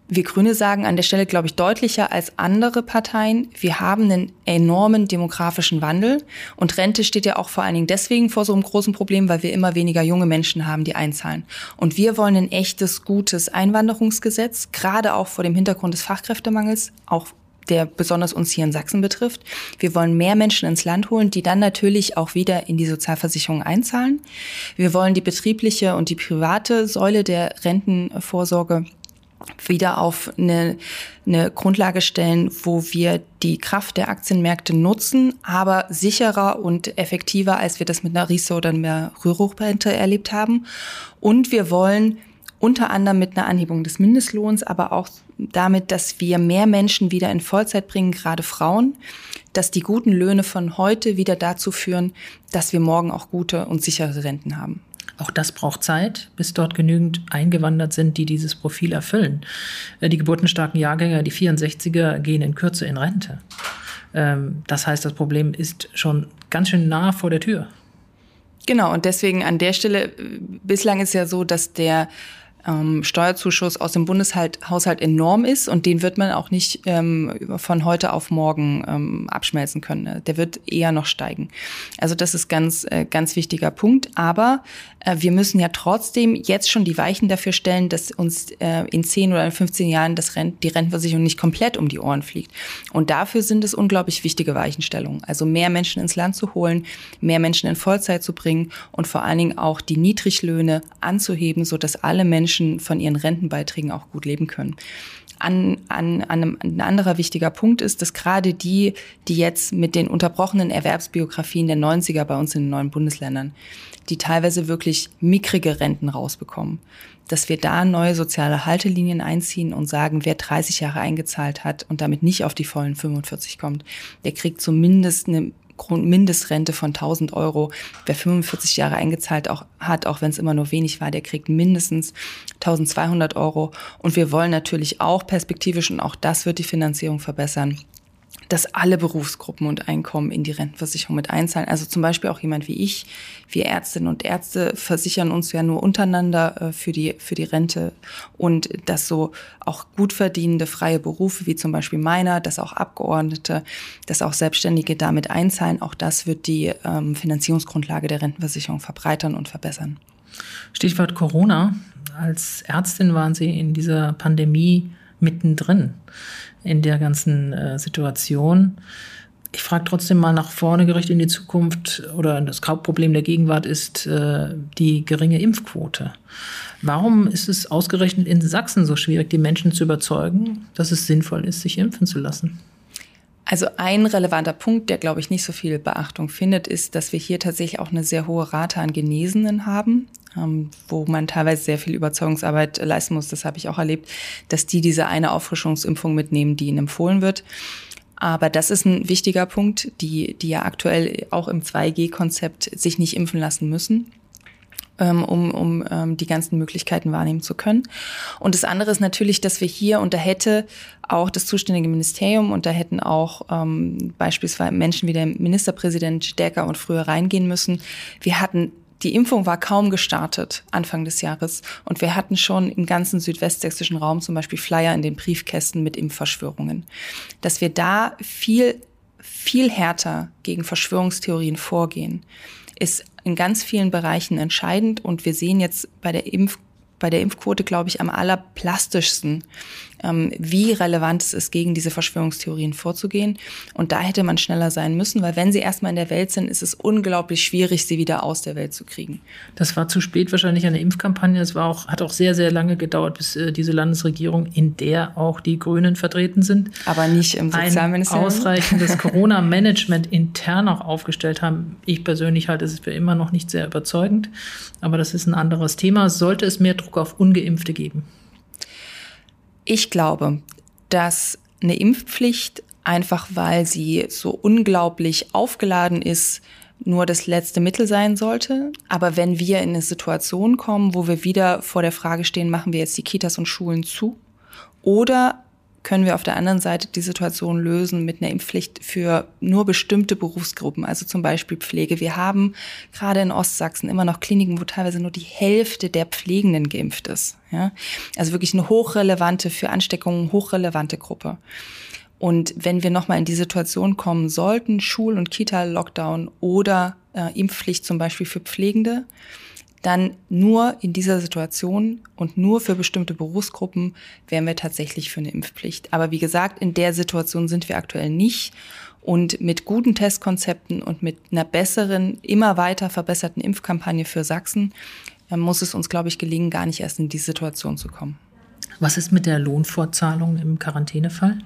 Wir Grüne sagen an der Stelle, glaube ich, deutlicher als andere Parteien, wir haben einen enormen demografischen Wandel und Rente steht ja auch vor allen Dingen deswegen vor so einem großen Problem, weil wir immer weniger junge Menschen haben, die einzahlen. Und wir wollen ein echtes, gutes Einwanderungsgesetz, gerade auch vor dem Hintergrund des Fachkräftemangels, auch der besonders uns hier in Sachsen betrifft. Wir wollen mehr Menschen ins Land holen, die dann natürlich auch wieder in die Sozialversicherung einzahlen. Wir wollen die betriebliche und die private Säule der Rentenvorsorge wieder auf eine, eine Grundlage stellen, wo wir die Kraft der Aktienmärkte nutzen, aber sicherer und effektiver, als wir das mit einer Riester oder einer Rüruprente erlebt haben. Und wir wollen unter anderem mit einer Anhebung des Mindestlohns, aber auch damit, dass wir mehr Menschen wieder in Vollzeit bringen, gerade Frauen, dass die guten Löhne von heute wieder dazu führen, dass wir morgen auch gute und sichere Renten haben. Auch das braucht Zeit, bis dort genügend eingewandert sind, die dieses Profil erfüllen. Äh, die geburtenstarken Jahrgänger, die 64er, gehen in Kürze in Rente. Ähm, das heißt, das Problem ist schon ganz schön nah vor der Tür. Genau, und deswegen an der Stelle, äh, bislang ist ja so, dass der ähm, Steuerzuschuss aus dem Bundeshaushalt enorm ist und den wird man auch nicht ähm, von heute auf morgen ähm, abschmelzen können. Der wird eher noch steigen. Also das ist ganz, äh, ganz wichtiger Punkt. Aber äh, wir müssen ja trotzdem jetzt schon die Weichen dafür stellen, dass uns äh, in 10 oder in 15 Jahren das Rent die Rentenversicherung nicht komplett um die Ohren fliegt. Und dafür sind es unglaublich wichtige Weichenstellungen. Also mehr Menschen ins Land zu holen, mehr Menschen in Vollzeit zu bringen und vor allen Dingen auch die Niedriglöhne anzuheben, so dass alle Menschen von ihren Rentenbeiträgen auch gut leben können. An, an, an einem, ein anderer wichtiger Punkt ist, dass gerade die, die jetzt mit den unterbrochenen Erwerbsbiografien der 90er bei uns in den neuen Bundesländern, die teilweise wirklich mickrige Renten rausbekommen, dass wir da neue soziale Haltelinien einziehen und sagen, wer 30 Jahre eingezahlt hat und damit nicht auf die vollen 45 kommt, der kriegt zumindest eine Mindеstrente von 1000 Euro. Wer 45 Jahre eingezahlt auch, hat, auch wenn es immer nur wenig war, der kriegt mindestens 1200 Euro. Und wir wollen natürlich auch perspektivisch, und auch das wird die Finanzierung verbessern, dass alle Berufsgruppen und Einkommen in die Rentenversicherung mit einzahlen. Also zum Beispiel auch jemand wie ich. Wir Ärztinnen und Ärzte versichern uns ja nur untereinander äh, für die, für die Rente und dass so auch gut verdienende freie Berufe wie zum Beispiel meiner, dass auch Abgeordnete, dass auch Selbstständige damit einzahlen. Auch das wird die ähm, Finanzierungsgrundlage der Rentenversicherung verbreitern und verbessern. Stichwort Corona. Als Ärztin waren Sie in dieser Pandemie mittendrin in der ganzen äh, Situation. Ich frage trotzdem mal nach vorne gerichtet in die Zukunft oder das Hauptproblem der Gegenwart ist äh, die geringe Impfquote. Warum ist es ausgerechnet in Sachsen so schwierig, die Menschen zu überzeugen, dass es sinnvoll ist, sich impfen zu lassen? Also ein relevanter Punkt, der, glaube ich, nicht so viel Beachtung findet, ist, dass wir hier tatsächlich auch eine sehr hohe Rate an Genesenen haben, wo man teilweise sehr viel Überzeugungsarbeit leisten muss. Das habe ich auch erlebt, dass die diese eine Auffrischungsimpfung mitnehmen, die ihnen empfohlen wird. Aber das ist ein wichtiger Punkt, die, die ja aktuell auch im 2G-Konzept sich nicht impfen lassen müssen ähm, um, um ähm, die ganzen Möglichkeiten wahrnehmen zu können. Und das andere ist natürlich, dass wir hier, und da hätte auch das zuständige Ministerium und da hätten auch ähm, beispielsweise Menschen wie der Ministerpräsident stärker und früher reingehen müssen. Wir hatten die Impfung war kaum gestartet Anfang des Jahres und wir hatten schon im ganzen südwestsächsischen Raum zum Beispiel Flyer in den Briefkästen mit Impfverschwörungen. Dass wir da viel, viel härter gegen Verschwörungstheorien vorgehen, ist in ganz vielen Bereichen entscheidend und wir sehen jetzt bei der Impf bei der Impfquote, glaube ich, am allerplastischsten, wie relevant es ist, gegen diese Verschwörungstheorien vorzugehen. Und da hätte man schneller sein müssen, weil wenn sie erstmal in der Welt sind, ist es unglaublich schwierig, sie wieder aus der Welt zu kriegen. Das war zu spät wahrscheinlich eine Impfkampagne. Es war auch, hat auch sehr, sehr lange gedauert, bis äh, diese Landesregierung, in der auch die Grünen vertreten sind, aber nicht im Sozialministerium, ausreichendes Corona-Management intern auch aufgestellt haben. Ich persönlich halte es für immer noch nicht sehr überzeugend, aber das ist ein anderes Thema. Sollte es mehr Druck auf Ungeimpfte geben? Ich glaube, dass eine Impfpflicht einfach weil sie so unglaublich aufgeladen ist, nur das letzte Mittel sein sollte. Aber wenn wir in eine Situation kommen, wo wir wieder vor der Frage stehen, machen wir jetzt die Kitas und Schulen zu oder können wir auf der anderen Seite die Situation lösen mit einer Impfpflicht für nur bestimmte Berufsgruppen, also zum Beispiel Pflege. Wir haben gerade in Ostsachsen immer noch Kliniken, wo teilweise nur die Hälfte der Pflegenden geimpft ist. Ja? Also wirklich eine hochrelevante, für Ansteckungen hochrelevante Gruppe. Und wenn wir nochmal in die Situation kommen sollten, Schul- und Kita-Lockdown oder äh, Impfpflicht zum Beispiel für Pflegende, dann nur in dieser Situation und nur für bestimmte Berufsgruppen wären wir tatsächlich für eine Impfpflicht. Aber wie gesagt, in der Situation sind wir aktuell nicht. Und mit guten Testkonzepten und mit einer besseren, immer weiter verbesserten Impfkampagne für Sachsen äh, muss es uns, glaube ich, gelingen, gar nicht erst in die Situation zu kommen. Was ist mit der Lohnfortzahlung im Quarantänefall?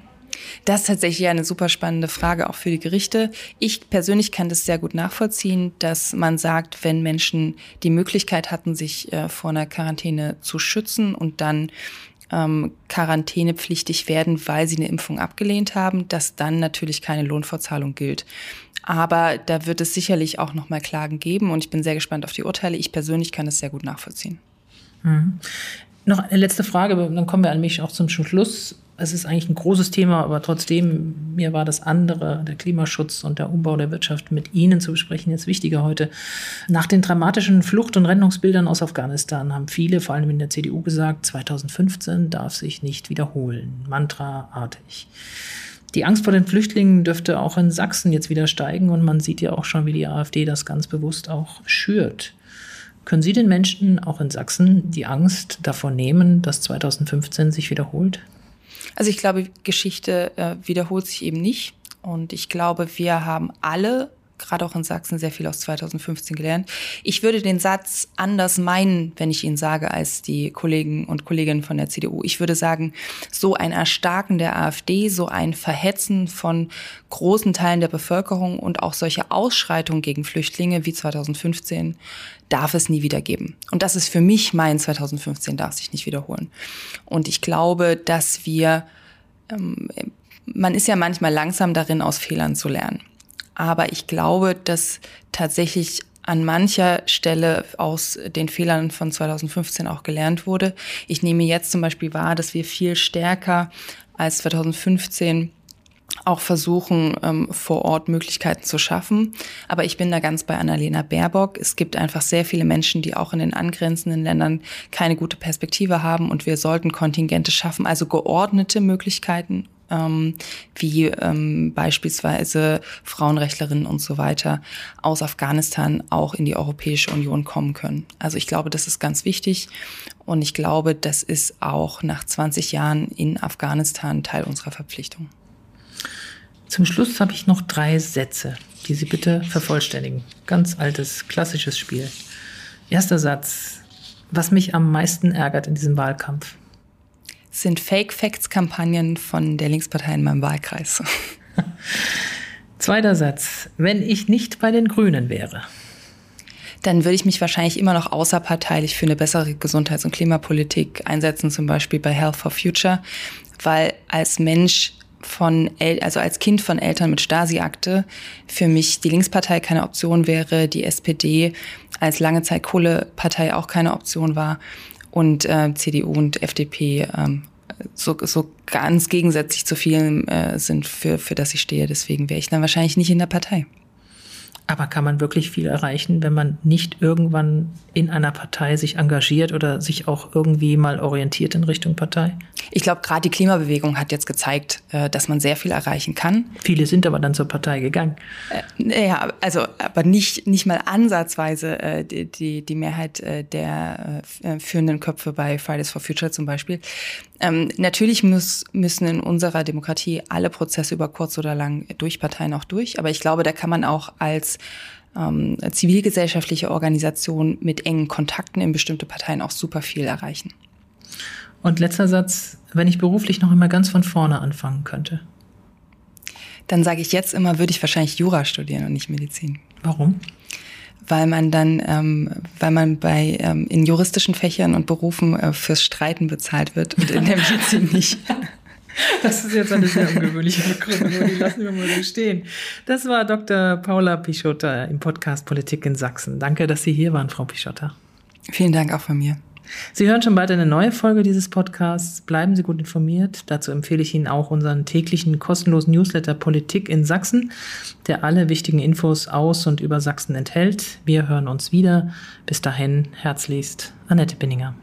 Das ist tatsächlich eine super spannende Frage auch für die Gerichte. Ich persönlich kann das sehr gut nachvollziehen, dass man sagt, wenn Menschen die Möglichkeit hatten, sich äh, vor einer Quarantäne zu schützen und dann ähm, quarantänepflichtig werden, weil sie eine Impfung abgelehnt haben, dass dann natürlich keine Lohnfortzahlung gilt. Aber da wird es sicherlich auch noch mal Klagen geben und ich bin sehr gespannt auf die Urteile. Ich persönlich kann das sehr gut nachvollziehen. Mhm. Noch eine letzte Frage, dann kommen wir an mich auch zum Schluss es ist eigentlich ein großes Thema, aber trotzdem, mir war das andere, der Klimaschutz und der Umbau der Wirtschaft mit Ihnen zu besprechen, jetzt wichtiger heute. Nach den dramatischen Flucht- und Rennungsbildern aus Afghanistan haben viele, vor allem in der CDU, gesagt, 2015 darf sich nicht wiederholen. Mantraartig. Die Angst vor den Flüchtlingen dürfte auch in Sachsen jetzt wieder steigen und man sieht ja auch schon, wie die AfD das ganz bewusst auch schürt. Können Sie den Menschen auch in Sachsen die Angst davor nehmen, dass 2015 sich wiederholt? Also ich glaube, Geschichte äh, wiederholt sich eben nicht. Und ich glaube, wir haben alle gerade auch in Sachsen sehr viel aus 2015 gelernt. Ich würde den Satz anders meinen, wenn ich ihn sage, als die Kollegen und Kolleginnen von der CDU. Ich würde sagen, so ein Erstarken der AfD, so ein Verhetzen von großen Teilen der Bevölkerung und auch solche Ausschreitungen gegen Flüchtlinge wie 2015 darf es nie wieder geben. Und das ist für mich mein 2015 darf sich nicht wiederholen. Und ich glaube, dass wir, ähm, man ist ja manchmal langsam darin, aus Fehlern zu lernen. Aber ich glaube, dass tatsächlich an mancher Stelle aus den Fehlern von 2015 auch gelernt wurde. Ich nehme jetzt zum Beispiel wahr, dass wir viel stärker als 2015 auch versuchen, ähm, vor Ort Möglichkeiten zu schaffen. Aber ich bin da ganz bei Annalena Baerbock. Es gibt einfach sehr viele Menschen, die auch in den angrenzenden Ländern keine gute Perspektive haben und wir sollten Kontingente schaffen, also geordnete Möglichkeiten, ähm, wie ähm, beispielsweise Frauenrechtlerinnen und so weiter aus Afghanistan auch in die Europäische Union kommen können. Also ich glaube, das ist ganz wichtig und ich glaube, das ist auch nach 20 Jahren in Afghanistan Teil unserer Verpflichtung. Zum Schluss habe ich noch drei Sätze, die Sie bitte vervollständigen. Ganz altes, klassisches Spiel. Erster Satz. Was mich am meisten ärgert in diesem Wahlkampf? Sind Fake-Facts-Kampagnen von der Linkspartei in meinem Wahlkreis. Zweiter Satz. Wenn ich nicht bei den Grünen wäre dann würde ich mich wahrscheinlich immer noch außerparteilich für eine bessere Gesundheits- und Klimapolitik einsetzen, zum Beispiel bei Health for Future, weil als Mensch von, El also als Kind von Eltern mit Stasi-Akte für mich die Linkspartei keine Option wäre, die SPD als lange Zeit Kohlepartei auch keine Option war und äh, CDU und FDP ähm, so, so ganz gegensätzlich zu vielen äh, sind, für, für das ich stehe. Deswegen wäre ich dann wahrscheinlich nicht in der Partei. Aber kann man wirklich viel erreichen, wenn man nicht irgendwann in einer Partei sich engagiert oder sich auch irgendwie mal orientiert in Richtung Partei? Ich glaube, gerade die Klimabewegung hat jetzt gezeigt, äh, dass man sehr viel erreichen kann. Viele sind aber dann zur Partei gegangen. Äh, ja, also aber nicht nicht mal ansatzweise äh, die, die die Mehrheit der führenden Köpfe bei Fridays for Future zum Beispiel. Ähm, natürlich muss, müssen in unserer Demokratie alle Prozesse über kurz oder lang durch Parteien auch durch. Aber ich glaube, da kann man auch als ähm, zivilgesellschaftliche Organisation mit engen Kontakten in bestimmte Parteien auch super viel erreichen. Und letzter Satz, wenn ich beruflich noch immer ganz von vorne anfangen könnte. Dann sage ich jetzt immer, würde ich wahrscheinlich Jura studieren und nicht Medizin. Warum? Weil man dann, ähm, weil man bei ähm, in juristischen Fächern und Berufen äh, fürs Streiten bezahlt wird und in der Medizin nicht. Das ist jetzt eine sehr ungewöhnliche Begründung, die lassen wir mal so stehen. Das war Dr. Paula Pichotta im Podcast Politik in Sachsen. Danke, dass Sie hier waren, Frau Pichotta. Vielen Dank auch von mir. Sie hören schon bald eine neue Folge dieses Podcasts. Bleiben Sie gut informiert. Dazu empfehle ich Ihnen auch unseren täglichen kostenlosen Newsletter Politik in Sachsen, der alle wichtigen Infos aus und über Sachsen enthält. Wir hören uns wieder. Bis dahin, herzlichst, Annette Binninger.